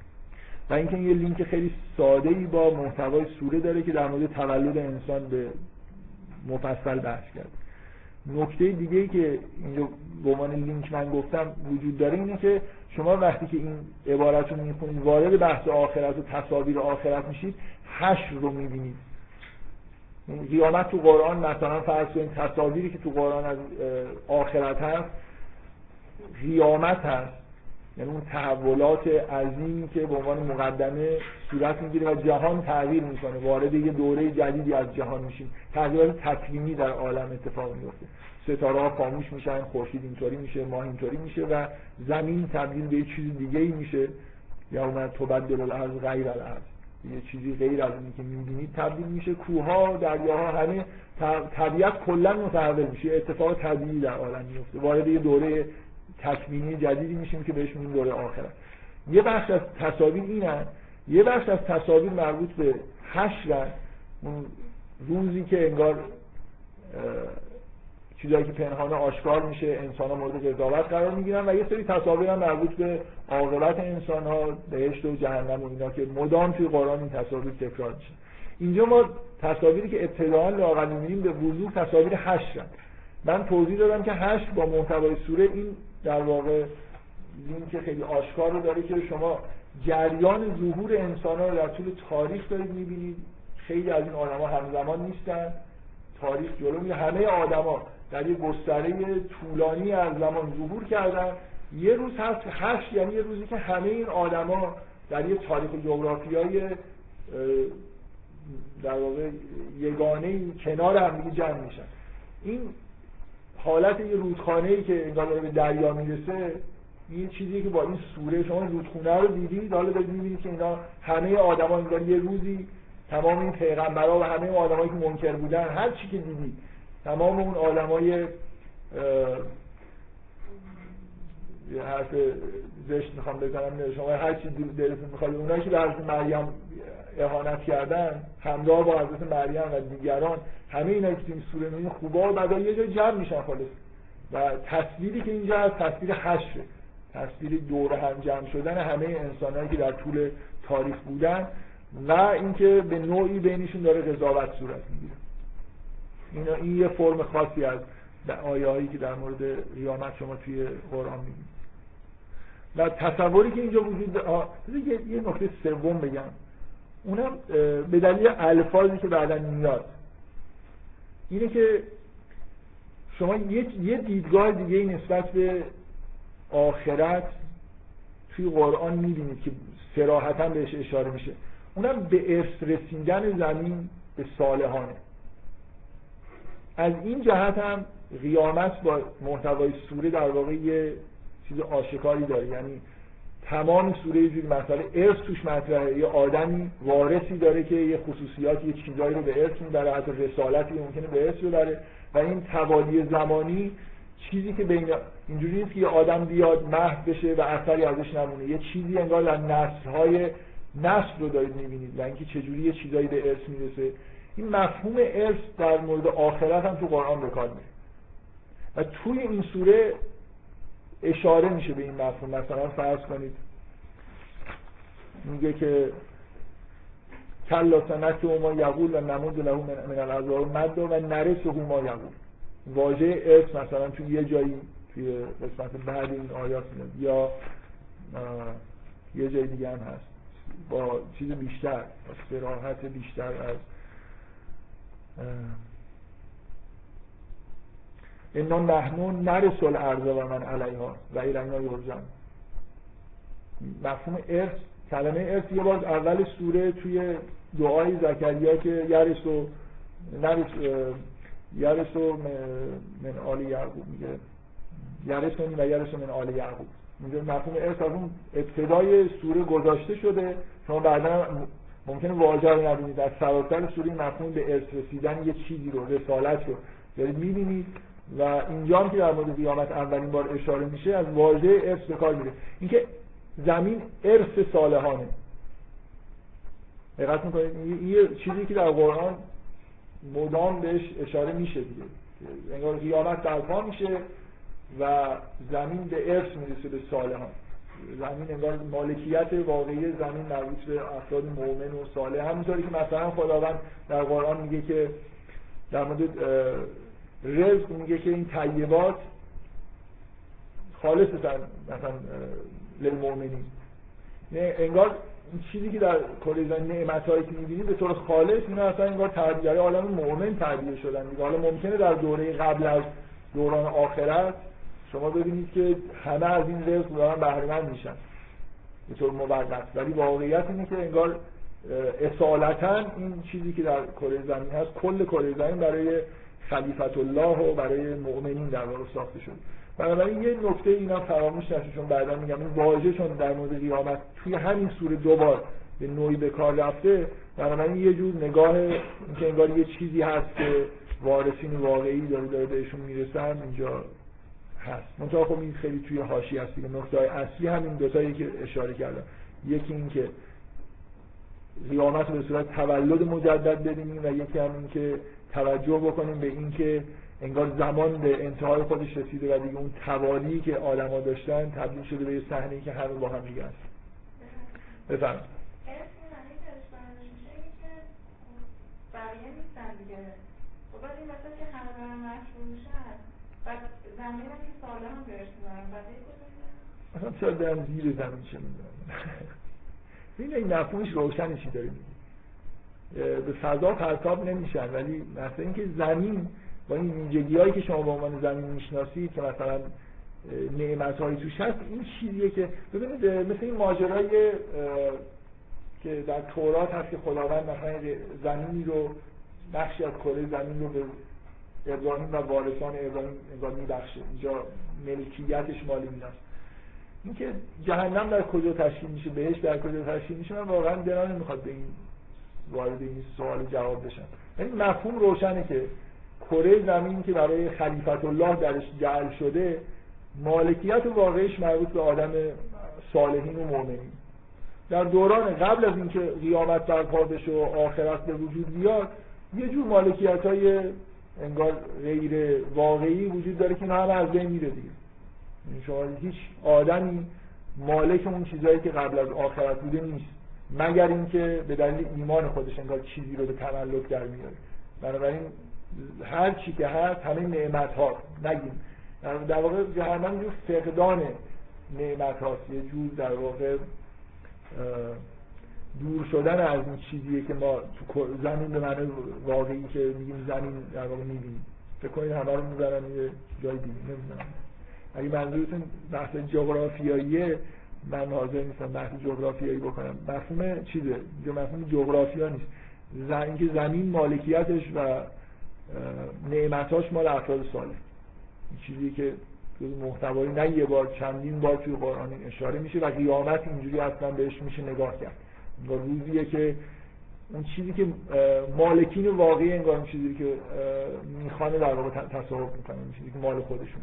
و اینکه یه لینک خیلی ساده ای با محتوای سوره داره که در مورد تولد انسان به مفصل بحث کرد. نکته دیگه ای که اینجا به عنوان لینک من گفتم وجود داره اینه که شما وقتی که این عبارت رو می‌خونید وارد بحث آخرت و تصاویر آخرت میشید حشر رو می‌بینید. قیامت تو قرآن مثلا فرض کنید تصاویری که تو قرآن از آخرت هست قیامت هست. یعنی اون تحولات عظیمی که به عنوان مقدمه صورت می‌گیره و جهان تغییر می‌کنه. وارد یه دوره جدیدی از جهان میشیم. تغییرات تکوینی در عالم اتفاق میفته ستاره ها خاموش میشن خورشید اینطوری میشه ماه اینطوری میشه و زمین تبدیل به یه چیز دیگه ای میشه. یا اومد تبدل الارض غیر الارض. یه چیزی غیر از اینی که می‌بینید تبدیل میشه. کوها دریاها همه طبیعت کلا متحول میشه. اتفاق طبیعی در عالم میفته وارد یه دوره تکوینی جدیدی میشیم که بهش میگیم دوره آخرت یه بخش از تصاویر اینن یه بخش از تصاویر مربوط به حشر اون روزی که انگار چیزایی که پنهانه آشکار میشه انسان ها مورد قضاوت قرار می‌گیرن و یه سری تصاویر هم مربوط به عاقبت انسان ها بهشت و جهنم و اینا که مدام توی قرآن این تصاویر تکرار میشه. اینجا ما تصاویری که ابتداعا لاقل می‌بینیم به وضوح تصاویر حشرن. من توضیح دادم که حشر با محتوای سوره این در واقع لینک خیلی آشکار رو داره که شما جریان ظهور انسان ها رو در طول تاریخ دارید می‌بینید. خیلی از این آدما همزمان نیستن. تاریخ جلو می همه آدما در یه گستره طولانی از زمان ظهور کردن. یه روز هست هشت یعنی یه روزی که همه این آدما در یه تاریخ جغرافیای در واقع یگانه کنار هم جمع میشن. این حالت یه رودخانه ای که انگار داره به دریا می‌رسه این چیزی که با این سوره شما رودخونه رو دیدید حالا دارید می‌بینید که اینا همه آدما انگار یه روزی تمام این پیغمبرها و همه آدمایی که منکر بودن هر چی که دیدید تمام اون آدمای یه حرف زشت می‌خوام بزنم شما هر چی دلتون می‌خواد اونایی که حضرت مریم اهانت کردن همراه با حضرت مریم و دیگران همه اینا که این سوره می‌بینید خوبا و بعدا یه جای جمع میشن خالص. و تصویری که اینجا هست تصویر حشره. تصویر دور هم جمع شدن همه انسانهایی که در طول تاریخ بودن و اینکه به نوعی بینشون داره قضاوت صورت می‌گیره. اینا این یه فرم خاصی از آیه هایی که در مورد قیامت شما توی قرآن می‌بینید. و تصوری که اینجا وجود یه, یه نکته سوم بگم. اونم به دلیل الفاظی که بعدا میاد. اینه که شما یه دیدگاه دیگه نسبت به آخرت توی قرآن می‌بینید که سراحتا بهش اشاره میشه. اونم به ارث رسیدن زمین به صالحانه. از این جهت هم قیامت با محتوای سوره در واقع یه چیز آشکاری داره. یعنی تمام سوره یه جوری مسئله. ارث توش مطرحه. یه آدمی وارثی داره که یه خصوصیاتی یه چیزایی رو به ارث می‌بره حتی رسالتی ممکنه به ارث ببره. و این توالی زمانی چیزی که بین اینجوری نیست که یه آدم بیاد محو بشه و اثری ازش نمونه. یه چیزی انگار در نسل‌های نسل رو دارید می‌بینید. و اینکه چجوری یه چیزایی به ارث می‌رسه. این مفهوم ارث در مورد آخرت هم تو قرآن به کار و توی این سوره اشاره میشه به این مفهوم. مثلا فرض کنید. میگه که کلا سنت و ما یقول و نمود له من, العذاب. مد و نرسه ما یقول. واژه ارث مثلا توی یه جایی توی قسمت بعد این آیات میاد. یا یه جای دیگه هم هست. با چیز بیشتر با سراحت بیشتر از اینا نحنون نرسل ارزا و من علیها و ایلینا یرجم مفهوم ارث کلمه ارث یه بار اول سوره توی دعای زکریا که یرس و نرس یرس و من آل یعقوب میگه. یرس و یرس من آل یعقوب. میگه مفهوم ارث از اون ابتدای سوره گذاشته شده. شما بعدا ممکنه واژه رو نبینید. در سراسر سوره مفهوم به ارث رسیدن یه چیزی رو رسالت رو. دارید می‌بینید و اینجا هم که در مورد قیامت اولین بار اشاره میشه از واژه ارث به کار میره. اینکه زمین ارث صالحانه. دقت می‌کنید؟ یه چیزی که در قرآن مدام بهش اشاره میشه دیگه. انگار قیامت برپا میشه و زمین به ارث می‌رسه به صالحان. زمین انگار مالکیت واقعی زمین مربوط به افراد مؤمن و صالح. همونطوری که مثلا خداوند در قرآن میگه که در مورد رزق میگه که این طیبات خالص مثلا للمؤمنین. انگار این چیزی که در کره زمین نعمت هایی که می‌بینید به طور خالص اینا اصلا انگار تعبیر عالم مؤمن تعبیر شدن دیگه. حالا ممکنه در دوره قبل از دوران آخرت شما ببینید که همه از این رزق دارن بهره میشن. به طور موقت ولی واقعیت اینه که انگار اصالتا این چیزی که در کره زمین هست کل کره زمین برای خلیفت الله و برای مؤمنین در واقع ساخته شده بنابراین یه نکته اینا فراموش نشه چون بعدا میگم این واژه چون در مورد قیامت توی همین سوره دوبار به نوعی به کار رفته بنابراین یه جور نگاه اینکه انگار یه چیزی هست که وارثین واقعی داره داره بهشون می‌رسن اینجا هست. منتها خب این خیلی توی حاشیه هست دیگه. نقطه اصلی همین دو تایی که اشاره کردم. یکی اینکه قیامت به صورت تولد مجدد ببینیم و یکی هم این که توجه بکنیم به اینکه انگار زمان به انتهای خودش رسیده و دیگه اون توالی که آدما داشتن تبدیل شده به یه صحنه که همه با هم دیگه هست بفرمایید. اصلا چرا دارم زیر زمین چه می‌دونم؟ این این مفهومش روشنشی داره به فضا پرتاب نمیشن ولی مثلا اینکه زمین با این ویژگی هایی که شما به عنوان زمین می‌شناسید که مثلا نعمت هایی توش هست این چیزیه که ببینید مثل این ماجرای که در تورات هست که خداوند مثلا زمینی رو بخشی از کره زمین رو به ابراهیم و وارثان ابراهیم انگار میبخشه اینجا ملکیتش مال ایناست. اینکه جهنم در کجا تشکیل میشه بهش در کجا تشکیل میشه من واقعا دلم نمی‌خواد به این وارد این سوال جواب بشم. یعنی مفهوم روشنه که کره زمین که برای خلیفت الله درش جعل شده مالکیت واقعیش مربوط به آدم صالحین و مؤمنین. در دوران قبل از اینکه قیامت برپا بشه و آخرت به وجود بیاد یه جور مالکیت های انگار غیر واقعی وجود داره که نه همه از بین میره دیگه. شما هیچ آدمی مالک اون چیزهایی که قبل از آخرت بوده نیست. مگر اینکه به دلیل ایمان خودش انگار چیزی رو به تملک در میاره. بنابراین هر چی که هست همه نعمت ها نگیم. در واقع جهنم جور فقدان نعمت هاست یه جور در واقع دور شدن از این چیزیه که ما تو زمین به معنی واقعی که میگیم زمین در واقع می‌بینیم. فکر کنید همه رو می‌برن یه جای دیگه. نمی‌دونم. اگه منظورتون بحث جغرافیاییه من حاضر نیستم بحث جغرافیایی بکنم. مفهوم چیزه؟ اینجا مفهوم جغرافیا نیست. اینکه زمین مالکیتش و نعمتاش مال افراد صالح چیزی که محتوایی نه یه بار چندین بار توی قرآن اشاره میشه و قیامت اینجوری اصلا بهش میشه نگاه کرد. انگار روزیه که اون چیزی که مالکین واقعی انگار چیزی که می‌خوانه در واقع تصاحب می‌کنه اون چیزی که مال خودشون.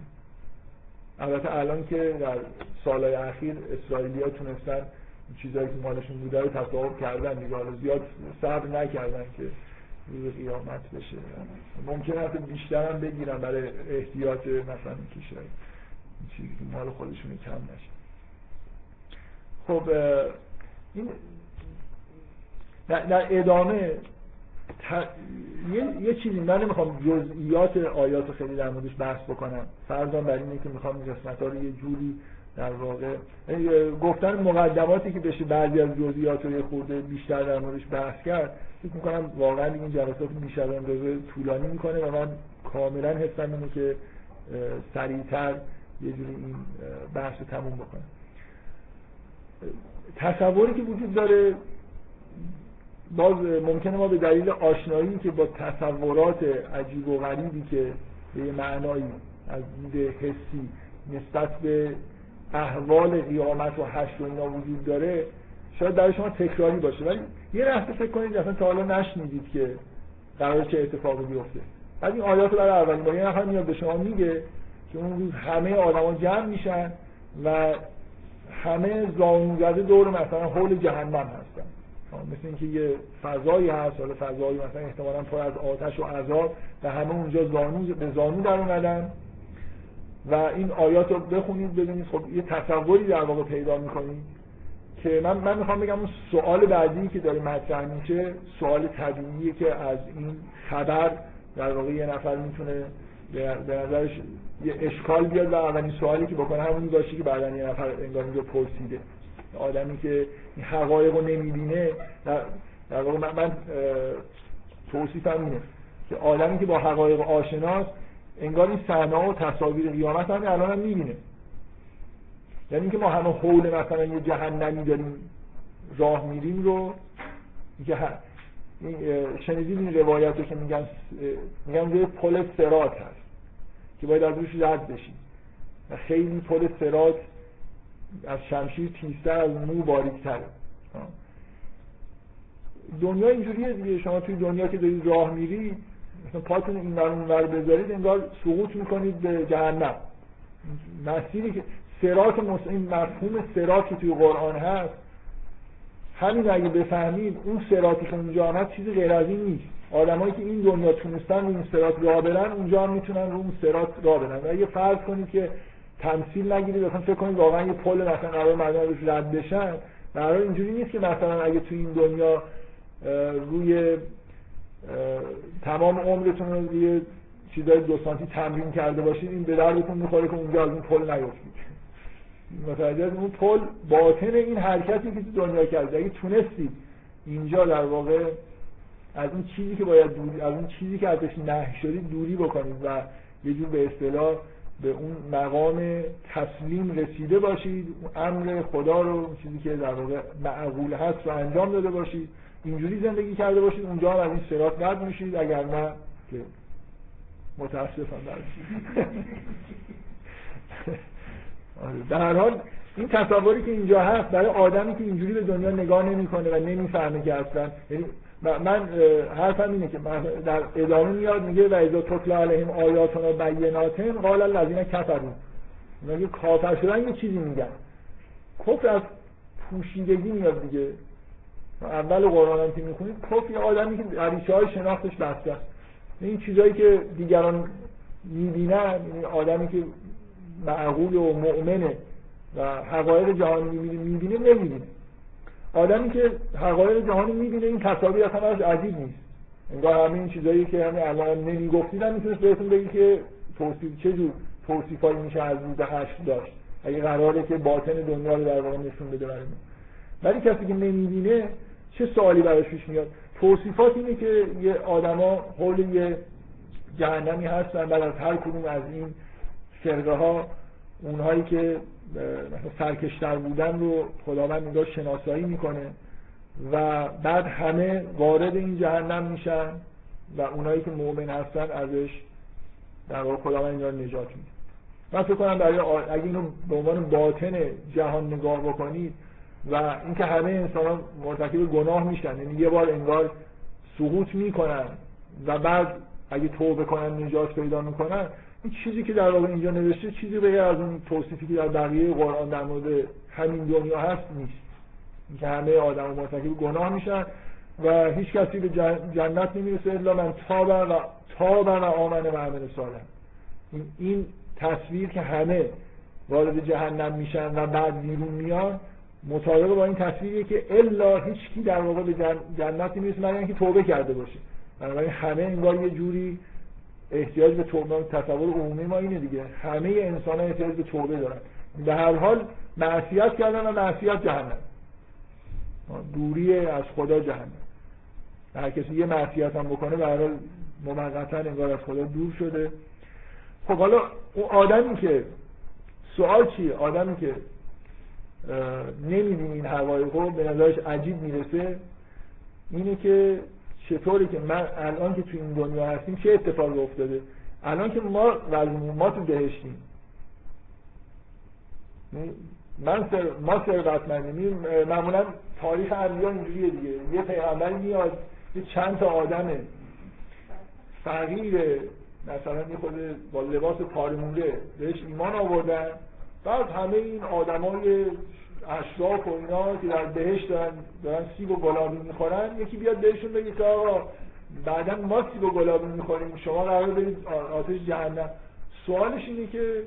البته الان که در سالهای اخیر اسرائیلی ها تونستن چیزهایی که مالشون بوده رو تصاحب کردن دیگه حالا زیاد صبر نکردن که روز قیامت بشه. ممکن است بیشتر هم بگیرن برای احتیاط مثلا شاید چیزی که مال خودشون کم نشه. خب این در ادامه ت... یه, یه چیزی من نمی‌خوام جزئیات آیات خیلی در موردش بحث بکنم. فرضاً بر اینه که می‌خوام این قسمت رو یه جوری در واقع گفتن مقدماتی که بشه بعضی از جزئیات رو یه خورده بیشتر در موردش بحث کرد فکر می‌کنم واقعا این جلسات بیشتر اندازه طولانی می‌کنه و من کاملا حسم اینه که سریعتر یه جوری این بحث رو تموم بکنم. تصوری که وجود داره باز ممکنه ما به دلیل آشنایی که با تصورات عجیب و غریبی که به معنایی از دید حسی نسبت به احوال قیامت و حشر و اینا وجود داره شاید برای شما تکراری باشه. ولی یه لحظه فکر کنید اصلا تا حالا نشنیدید که قرار چه اتفاقی بیفته. بعد این آیات برای اولین بار یه نفر میاد به شما میگه که اون روز همه آدما جمع میشن و همه زانو زده دور مثلا حول جهنم هستن. مثل اینکه یه فضایی هست حالا فضایی مثلا احتمالا پر از آتش و عذاب و همه اونجا زانو به زانو در اومدن. و این آیات رو بخونید ببینید. خب یه تصوری در واقع پیدا می‌کنید که من من می‌خوام بگم اون سوال بعدی که داره مطرح میشه سوال طبیعیه که از این خبر در واقع یه نفر می‌تونه به نظرش یه اشکال بیاد و اولین سوالی که بکنه همونی باشه که بعدا یه نفر انگار اینجا پرسیده. آدمی که این حقایق رو نمی‌بینه در, واقع من, من توصیفم اینه که آدمی که با حقایق آشناست انگار این صحنه و تصاویر قیامت هم الان هم می‌بینه. یعنی اینکه ما همه حول مثلا یه جهنمی داریم راه میریم رو که شنیدید این روایت رو که میگن میگن یه پل سرات هست که باید از روش رد بشید و خیلی پل سرات از شمشیر تیزتر از مو باریکتره دنیا اینجوریه دیگه. شما توی دنیا که دارید راه مثلا پاتون این ور اون بذارید انگار سقوط می‌کنید به جهنم. مسیری که سرات این مفهوم سرات که توی قرآن هست. همین اگه بفهمید اون سراتی که اونجا هست چیزی غیر از این نیست. آدمایی که این دنیا تونستن این سرات راه برن اونجا هم می‌تونن رو اون سرات راه برن. و اگه فرض کنید که تمثیل نگیرید. مثلا فکر کنید واقعا یه پل مثلا قرار مردم روش رد بشن. قرار اینجوری نیست که مثلا اگه تو این دنیا روی تمام عمرتون رو روی چیزای دو سانتی تمرین کرده باشید این به دردتون می‌خوره که اونجا از اون پل نیفتید. متوجه اون پل باطن این حرکتی که تو دنیا کرده. اگه تونستید اینجا در واقع از اون چیزی که باید دوری از اون چیزی که ازش نهی شدید دوری بکنید و یه جور به اصطلاح به اون مقام تسلیم رسیده باشید امر خدا رو چیزی که در واقع معقول هست رو انجام داده باشید. اینجوری زندگی کرده باشید اونجا از این سرات رد میشید اگر نه که متاسفم در هر حال این تصوری که اینجا هست برای آدمی که اینجوری به دنیا نگاه نمی‌کنه و نمی‌فهمه که اصلا یعنی من حرفم اینه که در ادامه میاد میگه و اذا تطلع علیهم آیاتنا بینات قال الذین کفروا. میگه کافر شدن یه چیزی میگن. کفر از پوشیدگی میاد دیگه. اول قرآن هم که می‌خونید کفر یه آدمی که عریشه های شناختش بسته این چیزایی که دیگران می‌بینن یعنی آدمی که معقول و مؤمنه و حقایق جهانی می‌بینه نمی‌بینه. آدمی که حقایق جهانی می‌بینه این تصاویر اصلا از عجیب نیست. انگار همه این چیزایی که همین الان نمی‌گفتید هم می‌تونست بهتون بگی که توصیف چه جور توصیفایی میشه از روز هشت داشت. اگه قراره که باطن دنیا رو در واقع نشون بده برای ولی کسی که نمی‌بینه چه سوالی براش پیش میاد؟ توصیفات اینه که یه آدما حول یه جهنمی هستن بعد از هر کدوم از این فرقه ها اونهایی که سرکشتر بودن رو خداوند اینجا شناسایی می‌کنه و بعد همه وارد این جهنم میشن و اونایی که مؤمن هستن ازش در واقع خداوند اینجا نجات میده. من فکر کنم برای اگه اینو به عنوان باطن جهان نگاه بکنید و اینکه همه انسان ها مرتکب گناه میشن یعنی یه بار انگار سقوط می‌کنن و بعد اگه توبه کنن نجات پیدا می‌کنن این چیزی که در واقع اینجا نوشته چیزی به از اون توصیفی که در بقیه قرآن در مورد همین دنیا هست نیست. اینکه همه آدم مرتکب گناه میشن و هیچ کسی به جنت نمی‌رسه الا من تاب و تاب و آمن و عمل این تصویر که همه وارد جهنم میشن و بعد بیرون میان مطابق با این تصویریه که الا هیچ کی در واقع به جنتی نیست مگر اینکه توبه کرده باشه. بنابراین همه انگار یه جوری احتیاج به توبه تصور عمومی ما اینه دیگه. همه انسان ها احتیاج به توبه دارن. به هر حال معصیت کردن و معصیت جهنم. دوری از خدا جهنم. هر کسی یه معصیت هم بکنه به هر حال موقتا انگار از خدا دور شده. خب حالا اون آدمی که سوال چیه؟ آدمی که نمیدیم این حقایقو به نظرش عجیب می‌رسه اینه که چطوری که من الان که تو این دنیا هستیم چه اتفاقی افتاده؟ الان که ما ما تو بهشتیم من سر ما ثروتمندیم. معمولا تاریخ انبیا اینجوریه دیگه. یه پیغمبر میاد یه چند تا آدم فقیر مثلا یه خود با لباس پارمونده بهش ایمان آوردن. بعد همه این آدمای اشراف و اینا که در بهش دارن دارن سیب و گلابی می‌خورن یکی بیاد بهشون بگه که آقا بعدا ما سیب و گلابی می‌خوریم شما قرار برید آتش جهنم. سوالش اینه که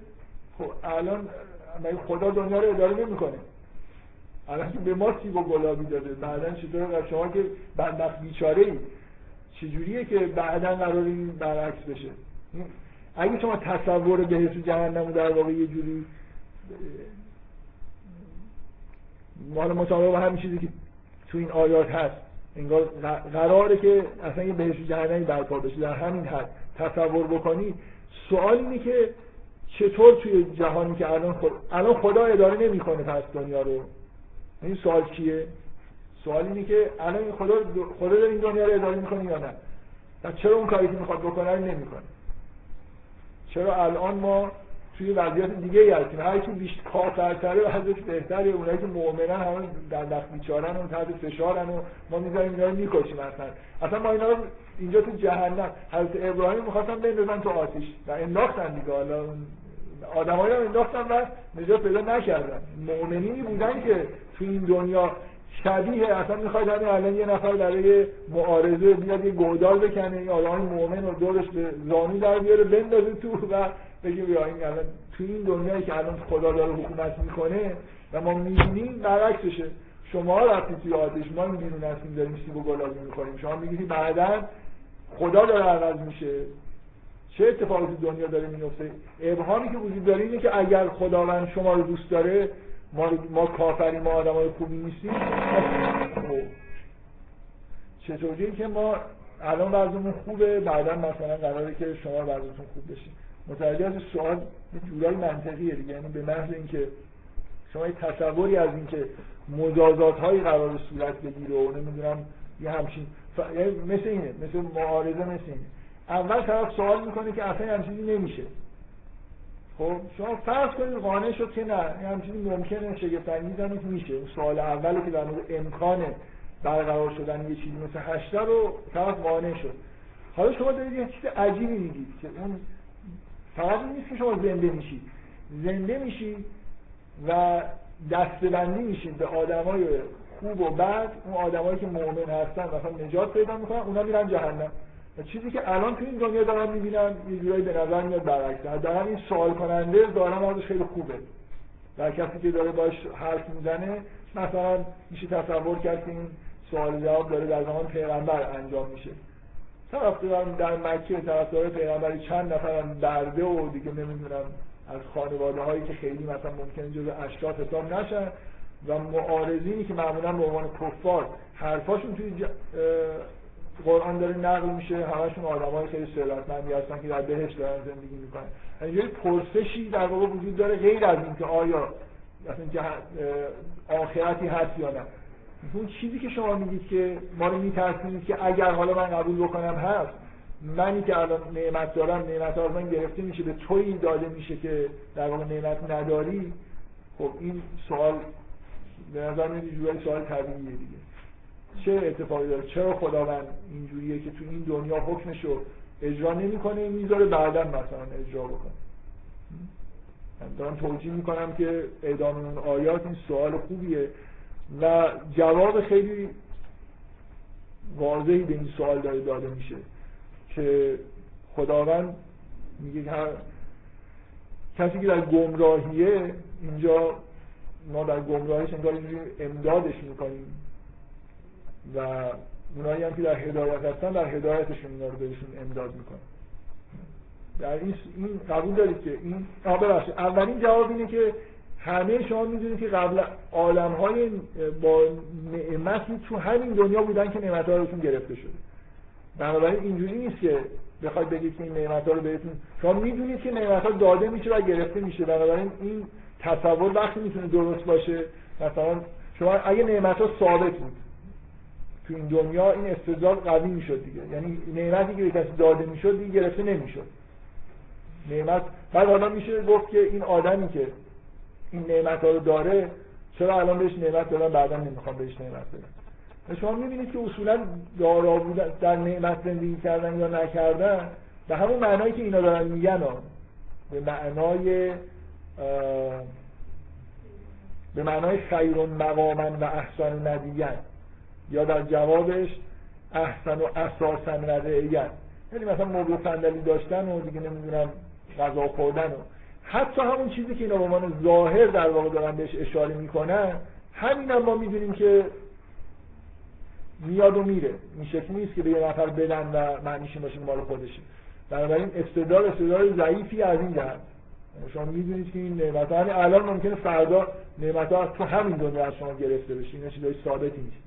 خب الان خدا دنیا رو اداره نمی‌کنه؟ الان به ما سیب و گلابی داده بعدا چطور؟ شما که بدبخت بیچاره ای چجوریه که بعدا قرار این برعکس بشه؟ اگه شما تصور بهش جهنم در واقع یه جوری مال مطابق با همین چیزی که تو این آیات هست. انگار قراره که اصلا یه بهش جهنمی برپا بشه. در همین حد تصور بکنی سوال اینه که چطور توی جهانی که الان خود الان خدا اداره نمی‌کنه پس دنیا رو؟ این سوال چیه؟ سوال اینه که الان خدا خدا داره این دنیا رو اداره می‌کنه یا نه؟ و چرا اون کاری که می‌خواد بکنه نمی‌کنه؟ چرا الان ما توی وضعیت دیگه ای هستیم. هر کی بیشتر کافرتره وضعیت بهتره. اونایی که مؤمنن همه در دست بیچارن و تحت فشارن و ما می‌ذاریم اینا رو می‌کشیم اصلا. اصلا ما اینا رو اینجا تو جهنم. حضرت ابراهیم می‌خواستن بندازن تو آتیش و انداختن دیگه. حالا آدمایی رو انداختن و نجات پیدا نکردن. مؤمنینی بودن که تو این دنیا شبیه اصلا می‌خواید همین الان یه نفر برای معارضه بیاد یه گودال بکنه. این آدمای مؤمن و دورش به زانی در بیاره بندازه تو و بگه بیا این الان تو این دنیایی که الان خدا داره حکومت می‌کنه و ما می‌بینیم برعکسشه. شما رفتید توی آتش ما این بیرون هستیم داریم سیب و گلابی می‌کنیم شما میگید بعدا خدا داره عوض میشه. چه اتفاقی تو دنیا داره میفته ابهامی که وجود داره اینه که اگر خداوند شما رو دوست داره ما, ما کافری ما آدمای خوبی نیستیم. چطوری که ما الان وضعمون خوبه بعدا مثلا قراره که شما وضعتون خوب بشه. متوجه سوال یه جورایی منطقیه دیگه. یعنی به محض اینکه شما یه تصوری از اینکه مجازات هایی قرار صورت بگیره و نمی‌دونم یه همچین ف... یعنی مثل اینه مثل معارضه مثل اینه. اول طرف سوال می‌کنه که اصلا همچین چیزی نمیشه. خب شما فرض کنید قانع شد که نه هم چیزی ممکنه شگفت انگیز هم میشه. اون سوال اولی که در مورد امکان برقرار شدن یه چیزی مثل هشته رو طرف قانع شد. حالا شما دارید یه چیز عجیبی میگید که اون فقط نیست که شما زنده میشید. زنده میشید و دستبندی میشید به آدمای خوب و بد اون آدمایی که مؤمن هستن مثلا نجات پیدا می‌کنن اونا میرن جهنم. چیزی که الان تو این دنیا دارم می‌بینم یه جورایی به نظر میاد برعکس. دارم این سوال کننده دارم ازش خیلی خوبه. در کسی که داره باش حرف می‌زنه مثلا میشه تصور کرد که این سوال جواب داره در زمان پیغمبر انجام میشه. دارم در مکه طرفدار پیغمبری چند نفر برده و دیگه نمی‌دونم از خانواده هایی که خیلی مثلا ممکنه جز اشراف حساب نشن و معارضینی که معمولا به عنوان کفار حرفاشون توی قرآن داره نقل میشه همشون های خیلی ثروتمندی هستن که در بهش دارن زندگی می‌کنن. یه پرسشی در واقع وجود داره غیر از اینکه آیا مثلا آخرتی هست یا نه. اون چیزی که شما میگید که ما رو میترسونید که اگر حالا من قبول بکنم هست منی که الان نعمت دارم نعمت از من گرفته میشه به تویی داده میشه که در واقع نعمت نداری؟ خب این سوال به نظر میاد سوال طبیعیه دیگه. چه اتفاقی داره؟ چرا خداوند اینجوریه که تو این دنیا حکمش رو اجرا نمی‌کنه؟ می‌ذاره بعدا مثلا اجرا بکنه. دارم توجیه می‌کنم که اعدام اون آیات این سوال خوبیه. و جواب خیلی واضحی به این سوال داره داده میشه که خداوند میگه هر کسی که در گمراهیه اینجا ما در گمراهیش انگار اینجوری امدادش می‌کنیم و اونایی هم که در هدایت هستن در هدایتشون اینا رو بهشون امداد می‌کنن. در این این قبول دارید که این اولین جواب اینه که همه شما می‌دونید که قبل عالم های با نعمتی تو همین دنیا بودن که نعمت ها گرفته شده. بنابراین اینجوری نیست که بخواید بگید که این نعمت ها رو بهتون شما می‌دونید که نعمت ها داده میشه و گرفته میشه. بنابراین این تصور وقتی می‌تونه درست باشه. مثلا شما اگه نعمت ها ثابت بود تو این دنیا این استدلال قوی می‌شد دیگه. یعنی نعمتی که به کسی داده می‌شد دیگه گرفته نمی‌شد. نعمت بعد حالا میشه گفت که این آدمی که این نعمت ها رو داره چرا الان بهش نعمت دادن؟ بعدا نمی‌خوام بهش نعمت بدم. شما می‌بینید که اصولا دارا بودن در نعمت زندگی کردن یا نکردن به همون معنایی که اینا دارن میگن به معنای به معنای خیر مقاما و احسان ندیگن یا در جوابش احسن و اساسا ندیگن یعنی مثلا مبل صندلی داشتن و دیگه نمی‌دونم غذا خوردن و حتی همون چیزی که اینا به عنوان ظاهر در واقع دارن بهش اشاره می‌کنن همین هم ما می‌دونیم که میاد و میره. این شکلی نیست که به یه نفر بدن و معنیش باشه مال خودشه. بنابراین استدلال استدلال ضعیفی از این جهت شما می‌دونید که این نعمت ها الان ممکنه فردا نعمت ها تو همین دنیا از شما گرفته بشه. این چیزای ثابتی نیست.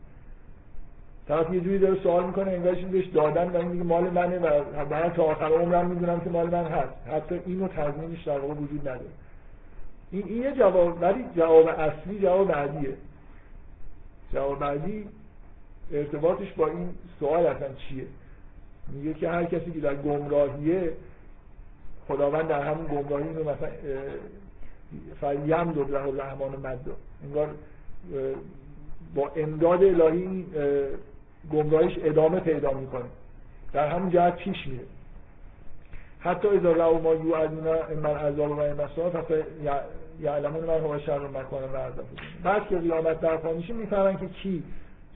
طرف یه جوری داره سوال می‌کنه انگار بهش دادن و این مال منه و من تا آخر عمرم می‌دونم که مال من هست. حتی اینو تضمینش در واقع وجود نداره. این این یه جواب ولی جواب اصلی جواب بعدیه. جواب بعدی ارتباطش با این سوال اصلا چیه؟ میگه که هر کسی که در گمراهیه خداوند در همون گمراهی رو مثلا فیم دو رحمان مد انگار با امداد الهی گمراهیش ادامه پیدا می‌کنه. در همون جهت پیش میره. حتی اذا رو ما یو ادینا من عذاب و مسا پس یعلمون من هو شر مکان و عذاب. بعد که قیامت برپا میشه می‌فهمن که کی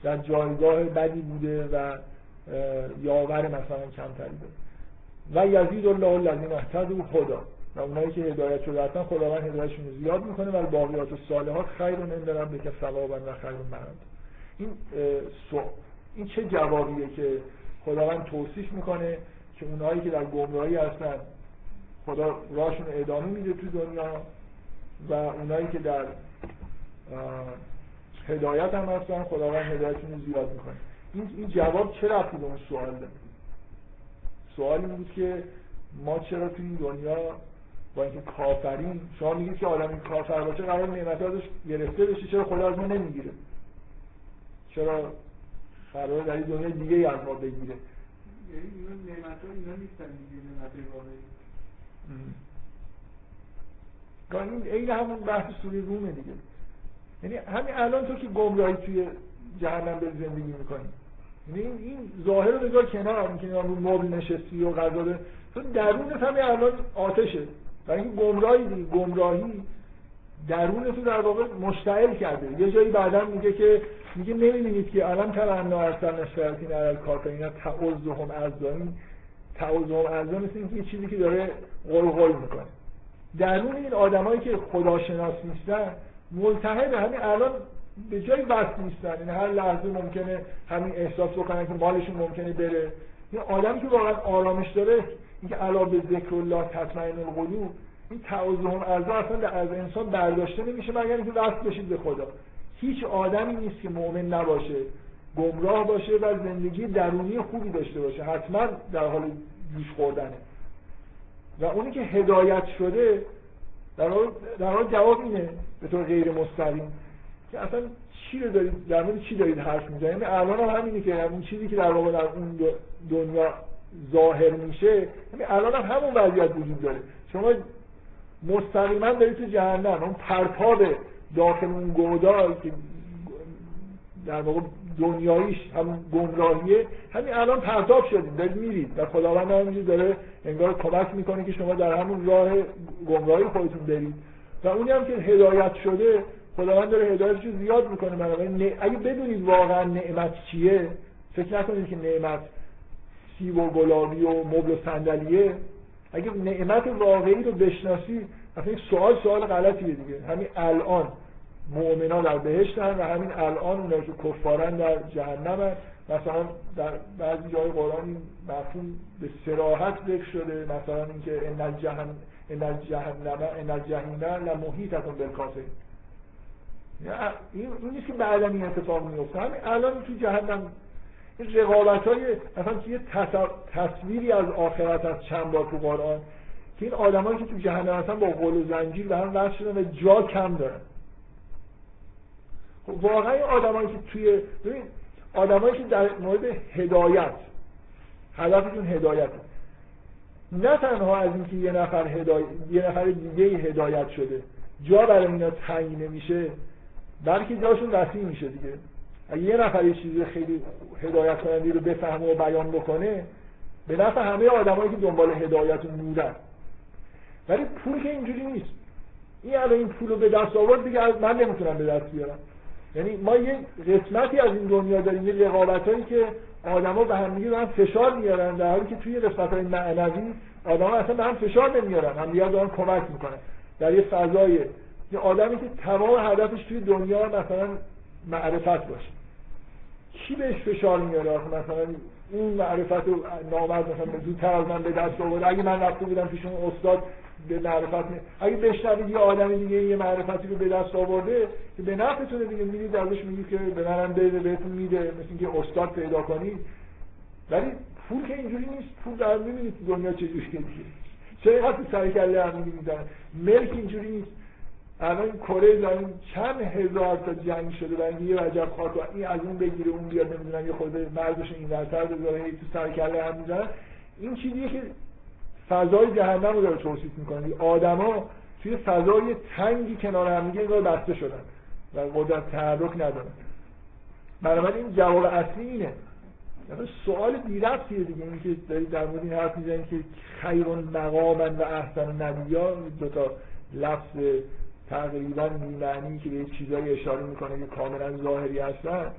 در جایگاه بدی بوده و یاور مثلا کمتری داره. و یزید الله الذین اهتدوا خدا. و اونایی که هدایت شده هستن خداوند هدایتشون رو زیاد می‌کنه و باقیات الصالحات خیر عند ربک ثوابا و خیر مرد. این این چه جوابیه که خداوند توصیف می‌کنه که اونایی که در گمراهی هستن خدا راشون ادامه میده تو دنیا و اونایی که در هدایت هم هستن خداوند هدایتشون رو زیاد می‌کنه. این این جواب چه رفتی به اون سوال داره؟ سوال این بود که ما چرا تو این دنیا با اینکه کافرین شما میگید که آدمی کافر باشه قرار نعمت ازش گرفته بشه چرا خدا از ما نمی‌گیره؟ چرا در این دنیا دیگه از ما بگیره. یعنی اینا اینا واقعی این همون بحث سوری رومه دیگه. یعنی همین الان تو که گمراهی توی جهنم به زندگی می‌کنی. یعنی این این ظاهر رو بذار کنار اینکه رو مبل نشستی و غذا تو درونت همین الان آتشه. برای اینکه گمراهی دیگه گمراهی درون تو در واقع مشتعل کرده. یه جایی بعدا میگه که میگه نمی‌بینید که الان تمنا ارسل نشرتین علی کافرین تعوزهم ازدانی تعوزهم ازدان مثل اینکه یه چیزی که داره قلقل می‌کنه. درون این آدمایی که خداشناس نیستن ملتهب همین الان به جای وصل نیستن. یعنی هر لحظه ممکنه همین احساس بکنن که مالشون ممکنه بره. این آدمی که واقعا آرامش داره اینکه علا به ذکر الله تطمئن القلوب این تعوزهم ارزا اصلا از انسان برداشته نمیشه مگر اینکه وصل بشید به خدا. هیچ آدمی نیست که مؤمن نباشه گمراه باشه و زندگی درونی خوبی داشته باشه. حتما در حال جوش خوردنه. و اونی که هدایت شده در حال, در حال جواب اینه به طور غیر مستقیم که اصلا چی رو دارید در مورد چی دارید حرف می‌زنید؟ یعنی الان هم همینه که اون چیزی که در واقع در اون دنیا ظاهر میشه یعنی الان هم همون وضعیت وجود داره. شما مستقیما دارید تو جهنم. اون پرتاب داخل اون گودال که در واقع دنیاییش هم گمراهیه همین الان پرتاب شدید دارید میرید و خداوند همینجور داره انگار کمک می‌کنه که شما در همون راه گمراهی خودتون برید. و اونی هم که هدایت شده خداوند داره هدایتش زیاد می‌کنه. بنابراین اگه بدونید واقعا نعمت چیه فکر نکنید که نعمت سیب و گلابی و مبل و صندلیه. اگه نعمت واقعی رو بشناسی اصلا این سوال سوال غلطیه دیگه. همین الان مؤمنا در بهشتن و همین الان اونایی که کفارن در جهنم مثلا در بعضی جای قرآن این مفهوم به سراحت ذکر شده. مثلا اینکه ان الجهنم ان الجهنم ان الجحیم لمحیطة بالکافرین. این این نیست که بعدا این اتفاق میفته. همین الان تو جهنم این رقابت های مثلا یه تصویری از آخرت از چند بار تو قرآن که این آدمایی که تو جهنم هستن با قول و زنجیر به هم وصل شدن و جا کم دارن. خب واقعا این آدمایی که توی ببین آدمایی که در مورد هدایت هدفشون هدایت. نه تنها از اینکه یه نفر هدایت یه نفر دیگه هدایت شده جا برای اینا تنگ نمیشه بلکه جاشون وسیع میشه دیگه. یه نفر یه چیزی خیلی هدایت کننده رو بفهمه و بیان بکنه به نفع همه آدمایی که دنبال هدایت و نورن ولی پول که اینجوری نیست. این الان این پول رو به دست آورد دیگه من نمی‌تونم به دست بیارم. یعنی ما یه قسمتی از این دنیا داریم یه رقابت هایی که آدما به هم دیگه هم فشار میارن در حالی که توی قسمت های معنوی آدما اصلا به هم فشار نمیارن هم دیگه دارن کمک می‌کنن. در یه فضای یه آدمی که تمام هدفش توی دنیا مثلا معرفت باشه. کی بهش فشار میاره مثلا این معرفت رو نامرد مثلا زودتر از من به دست آورد اگه من رفته بودم پیش اون استاد به معرفت می... اگه بشنوید یه آدم دیگه یه معرفتی رو به دست آورده که به نفعتونه دیگه میرید ازش میگید که به منم بده بهتون میده مثل اینکه استاد پیدا کنید. ولی پول که اینجوری نیست. پول در می‌بینید دنیا چجوریه دیگه. چه تو سر کله هم میدن ملک اینجوری نیست. الان کره زمین چند هزار تا جنگ شده برای یه وجب خاک این از اون بگیره اون بیاد نمی‌دونم یه خود مردش این ورتر بذاره تو سر کله هم می‌زنن این چیزیه که فضای جهنم رو داره توصیف می‌کنه. آدما توی فضای تنگی کنار هم دیگه بسته شدن و قدرت تحرک ندارن. بنابراین این جواب اصلی اینه. یعنی سوال بیرفتیه دیگه اینکه دارید در مورد این حرف می‌زنید که خیر مقامن و احسن نبیا دو تا لفظ تقریبا بی‌معنی که به چیزایی اشاره می‌کنه که کاملا ظاهری هستن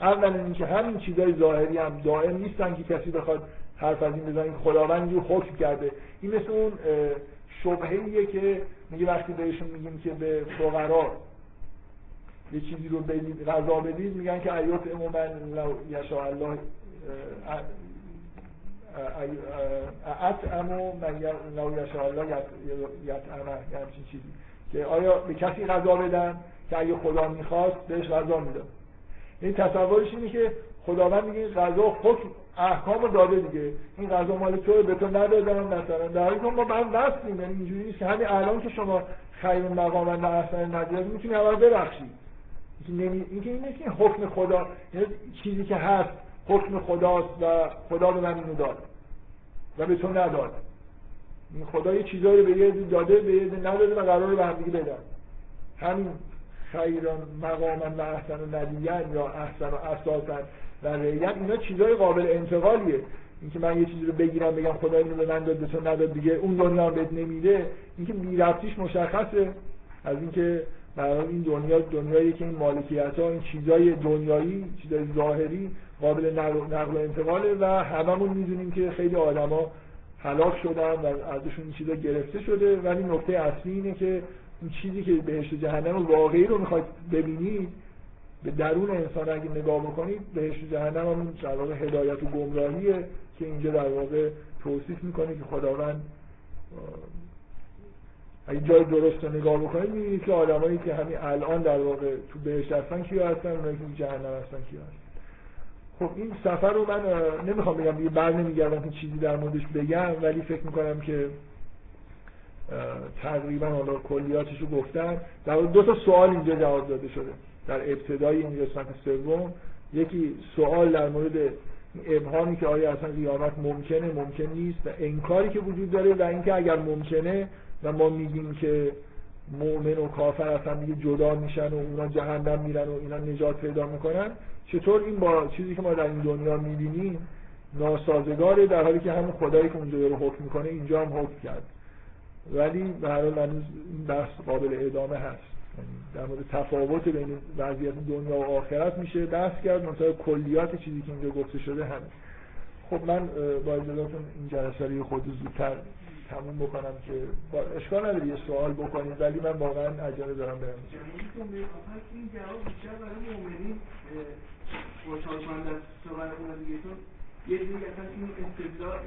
اولا اینکه همین چیزای ظاهری هم دائم نیستن که کسی بخواد حرف از این بزنید خداوند رو حکم کرده این مثل اون شبهه که میگه وقتی بهشون میگیم که به فقرا یه چیزی رو بدید غذا بدید میگن که ایوت عموما یشا الله اطعمو من لو یشا الله یطعمه همچین چیزی که آیا به کسی غذا بدن که اگه خدا می‌خواست بهش غذا می‌داد؟ این تصورش اینه که خداوند میگه غذا حکم احکام داده دیگه. این غذا مال تو به تو ندادن مثلا. در حالی که ما من وصلیم یعنی اینجوری نیست که همین الان که شما خیر مقام و احسن نداری می‌تونی رو ببخشی. اینکه این نیست که حکم خدا یعنی چیزی که هست حکم خداست و خدا به من اینو داد و به تو نداد. این خدا یه چیزایی به یه داده به یه نداده و قرار به هم دیگه بدن همین خیران مقاما و احسن و ندیان یا احسن و اساسا و ریت اینا چیزای قابل انتقالیه. اینکه من یه چیزی رو بگیرم بگم خدا اینو به من داد تو نداد دیگه اون دنیا بهت نمیده. اینکه بی‌ربطیش مشخصه. از اینکه در این دنیا دنیایی که این مالکیت ها این چیزای دنیایی چیزای ظاهری قابل نقل و انتقاله و هممون می‌دونیم که خیلی آدما هلاک شدن و ازشون این چیزا گرفته شده. ولی نکته اصلی اینه که این چیزی که بهشت جهنم واقعی رو می‌خواید ببینید به درون انسان اگه نگاه بکنید بهشت جهنم همون در واقع هدایت و گمراهیه که اینجا در واقع توصیف می‌کنه که خداوند اگه جای درست رو نگاه بکنید می‌بینید که آدمایی که همین الان در واقع تو بهشت هستن کیا هستن؟ اونایی که جهنم هستن کیا هستن؟ خب این سفر رو من نمی‌خوام بگم دیگه بر نمیگردم که چیزی در موردش بگم ولی فکر می‌کنم که تقریبا حالا کلیاتش رو گفتم. در دو تا سوال اینجا جواب داده شده در ابتدای این قسمت سوم. یکی سوال در مورد ابهامی که آیا اصلا قیامت ممکنه ممکن نیست و انکاری که وجود داره و اینکه اگر ممکنه و ما میگیم که مؤمن و کافر اصلا دیگه جدا میشن و اونا جهنم میرن و اینا نجات پیدا می‌کنن. چطور این با چیزی که ما در این دنیا می‌بینیم ناسازگاره در حالی که همون خدایی که اونجا رو حکم می‌کنه اینجا هم حکم کرد. ولی به هر حال این بحث قابل ادامه هست. یعنی در مورد تفاوت بین وضعیت دنیا و آخرت میشه بحث کرد. مثلا کلیات چیزی که اینجا گفته شده همه خب من با اجازهتون این جلسه رو خود زودتر تموم بکنم که اشکال نداره یه سوال بکنید ولی من واقعا عجله دارم برم. این جواب بیشتر برای مؤمنین یه جوری اصلا این استدلال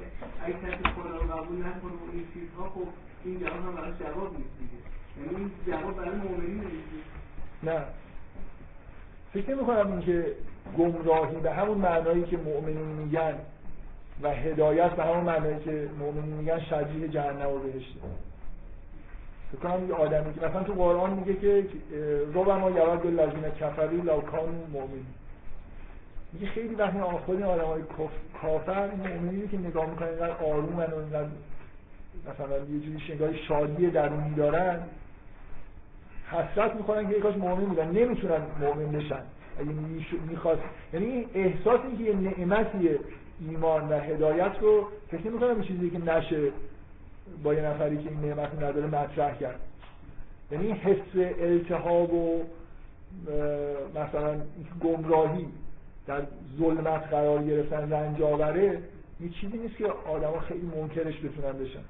اگه کسی خدا رو قبول نکنه و این چیزها خب این جواب هم براش جواب نیست دیگه. یعنی این جواب برای مؤمنین نیست نه. فکر نمی کنم این که گمراهی به همون معنایی که مؤمنین میگن و هدایت به همون معنایی که مؤمنین میگن شبیه جهنم و بهشته. فکر کنم یه آدمی که مثلا تو قرآن میگه که رو ما یود الذین کفروا لو کانوا مؤمنین. میگه خیلی این آدم های کافر این مؤمنینی که نگاه می‌کنن اینقدر آرومن و اینقدر مثلا یه جوری شنگاه شادی درونی دارن حسرت می‌کنن که یکاش مؤمن بودن. نمی‌تونن مؤمن بشن. اگه می‌خواست یعنی احساس این که یه نعمتیه. ایمان و هدایت رو فکر نمی کنم چیزی که نشه با یه نفری که این نعمت نداره مطرح کرد. یعنی حس التهاب و مثلا گمراهی در ظلمت قرار گرفتن رنج آوره یه چیزی نیست که آدما خیلی منکرش بتونن بشن.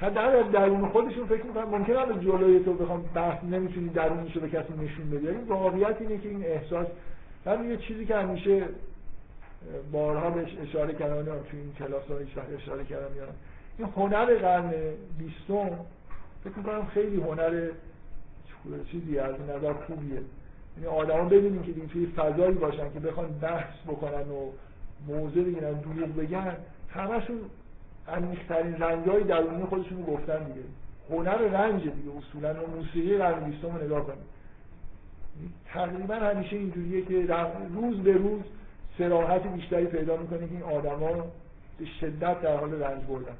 در درون خودشون فکر می‌کنن ممکن به جلوی تو بخوام بحث نمی‌تونی درونشو به کسی نشون بدی. ولی واقعیت اینه که این احساس من یه چیزی که همیشه بارها بهش اشاره کردم تو این کلاس ها اشاره کردم یا این هنر قرن بیستم فکر می‌کنم خیلی هنر چیزی از نظر خوبیه. یعنی آدما ببینیم که توی فضایی باشن که بخوان بحث بکنن و موضوع بگیرن دروغ بگن همشون عمیق‌ترین رنجای درونی خودشون رو گفتن دیگه. هنر رنج دیگه اصولا موسیقی قرن بیستم رو نگاه کنید. تقریبا همیشه اینجوریه که روز به روز سراحت بیشتری پیدا می‌کنه که این آدما به شدت در حال رنج بردن.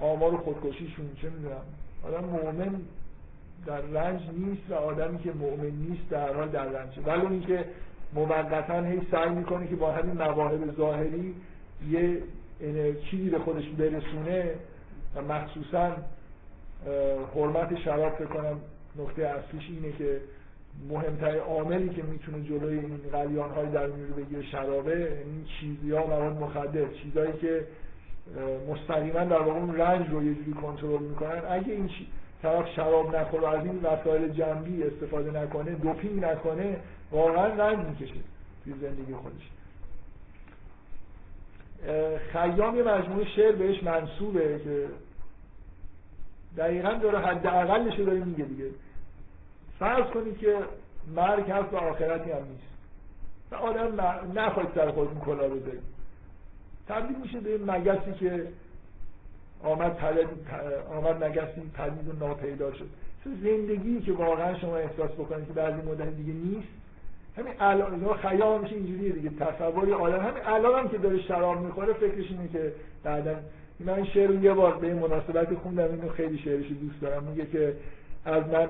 آمار خودکشیشون چه می‌دونم. آدم مؤمن در رنج نیست و آدمی که مؤمن نیست در حال در رنج. ولی اینکه موقتا هی سعی می‌کنه که با همین مواهب ظاهری یه چیزی به خودش برسونه و مخصوصا حرمت شراب فکر کنم نقطه اصلیش اینه که مهمترین عاملی که می‌تونه جلوی این قلیان های در رو بگیره شرابه این چیزی ها مواد مخدر چیزهایی که مستقیما در واقع اون رنج رو یه جوری کنترل می‌کنن. اگه این طرف شراب نخوره از این وسایل جنبی استفاده نکنه دوپینگ نکنه واقعا رنج می‌کشه توی زندگی خودش. خیام یه مجموعه شعر بهش منصوبه که دقیقا داره حد اقلش داره میگه دیگه. فرض کنید که مرگ هست و آخرتی هم نیست. و آدم نخواهید سر خودتون کلا بذارید تبدیل میشه به مگسی که آمد پدید آمد مگسی پدید و ناپیدا شد. زندگی که واقعا شما احساس بکنید که بعضی مدت دیگه نیست همین الان خیال میشه اینجوریه دیگه. تصوری آدم همین الان هم که داره شراب می‌خوره فکرش اینه که بعدا من شعر یه بار به مناسبت خوندم اینو خیلی شعرش دوست دارم. میگه که از من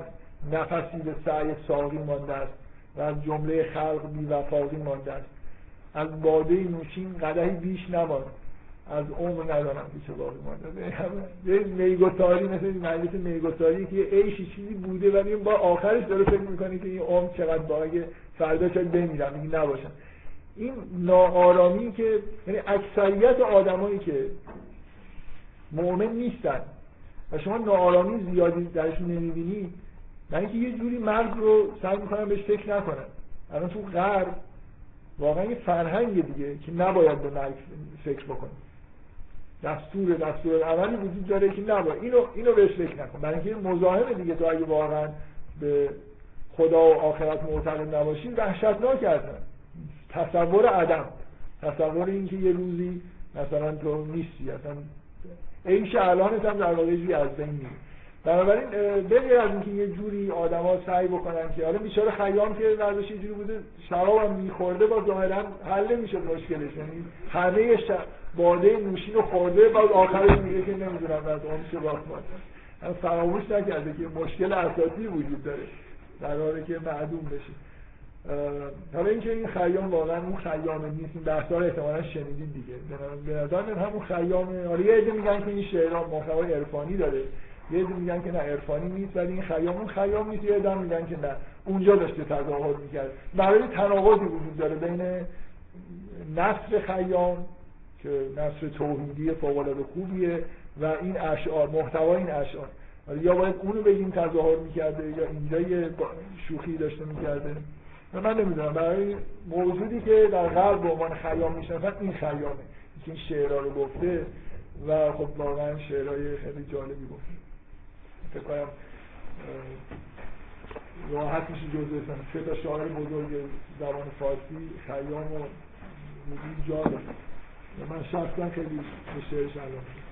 نفسی به سعی ساقی مانده است و از جمله خلق بی وفاقی مانده است. از باده نوشین قدهی بیش نماند از عمر ندارم چه باقی مانده. یه میگوتاری مثل مجلس میگوتاری که یه عیشی چیزی بوده ولی با آخرش داره فکر می‌کنه که این عمر چقدر باقی. فردا شاید بمیرم. میگه نباشم این ناآرامی که یعنی اکثریت آدمایی که مؤمن نیستن و شما ناآرامی زیادی درشون نمی‌بینید من اینکه یه جوری مرگ رو سعی می‌کنم بهش فکر نکنم الان تو غرب واقعا یه فرهنگ دیگه که نباید به مرگ فکر بکنیم دستور دستور عملی وجود داره که نباید. اینو اینو بهش فکر نکن. برای اینکه مزاحم دیگه تو اگه واقعا به خدا و آخرت معتقد نباشی وحشتناک هستن. تصور عدم. تصور اینکه یه روزی مثلا تو نیستی. اصلا عیش الانت هم در واقع از بین میره. بنابراین بغیر از اینکه یه جوری آدما سعی بکنن که حالا بیچاره خیام که یه جوری بوده شراب هم میخورده با ظاهرا حل نمی‌شد مشکلش. یعنی همه ش... باده نوشین رو خورده بعد آخرش میگه که نمی‌دونم از اون چه باید فراموش نکرده که مشکل اساسی وجود داره قراره که معدوم بشه. حالا اینکه این خیام واقعا اون خیام نیست این بحثا رو احتمالاً شنیدید دیگه. به نظر همون خیامه حالا یه عده میگن که این شعرها محتوای عرفانی داره. یه عده میگن که نه عرفانی نیست ولی این خیام اون خیام نیست یه عده میگن که نه اونجا داشته تظاهر می‌کرد. برای تناقضی وجود داره بین نصر خیام که نصر توحیدی فوق خوبیه و این اشعار محتوا این اشعار. یا باید اونو بگیم تظاهر می‌کرده یا اینجا یه شوخی داشته می‌کرده. من نمی‌دونم برای موجودی که در غرب به عنوان خیام می‌شناسن این خیامه. این شعرها رو گفته و خب واقعا شعرهای خیلی جالبی گفته. فکر کنم راحت میشه جزء مثلا سه تا شاعر بزرگ زبان فارسی خیام و میگیم جا من شخصا خیلی به شعرش علاقه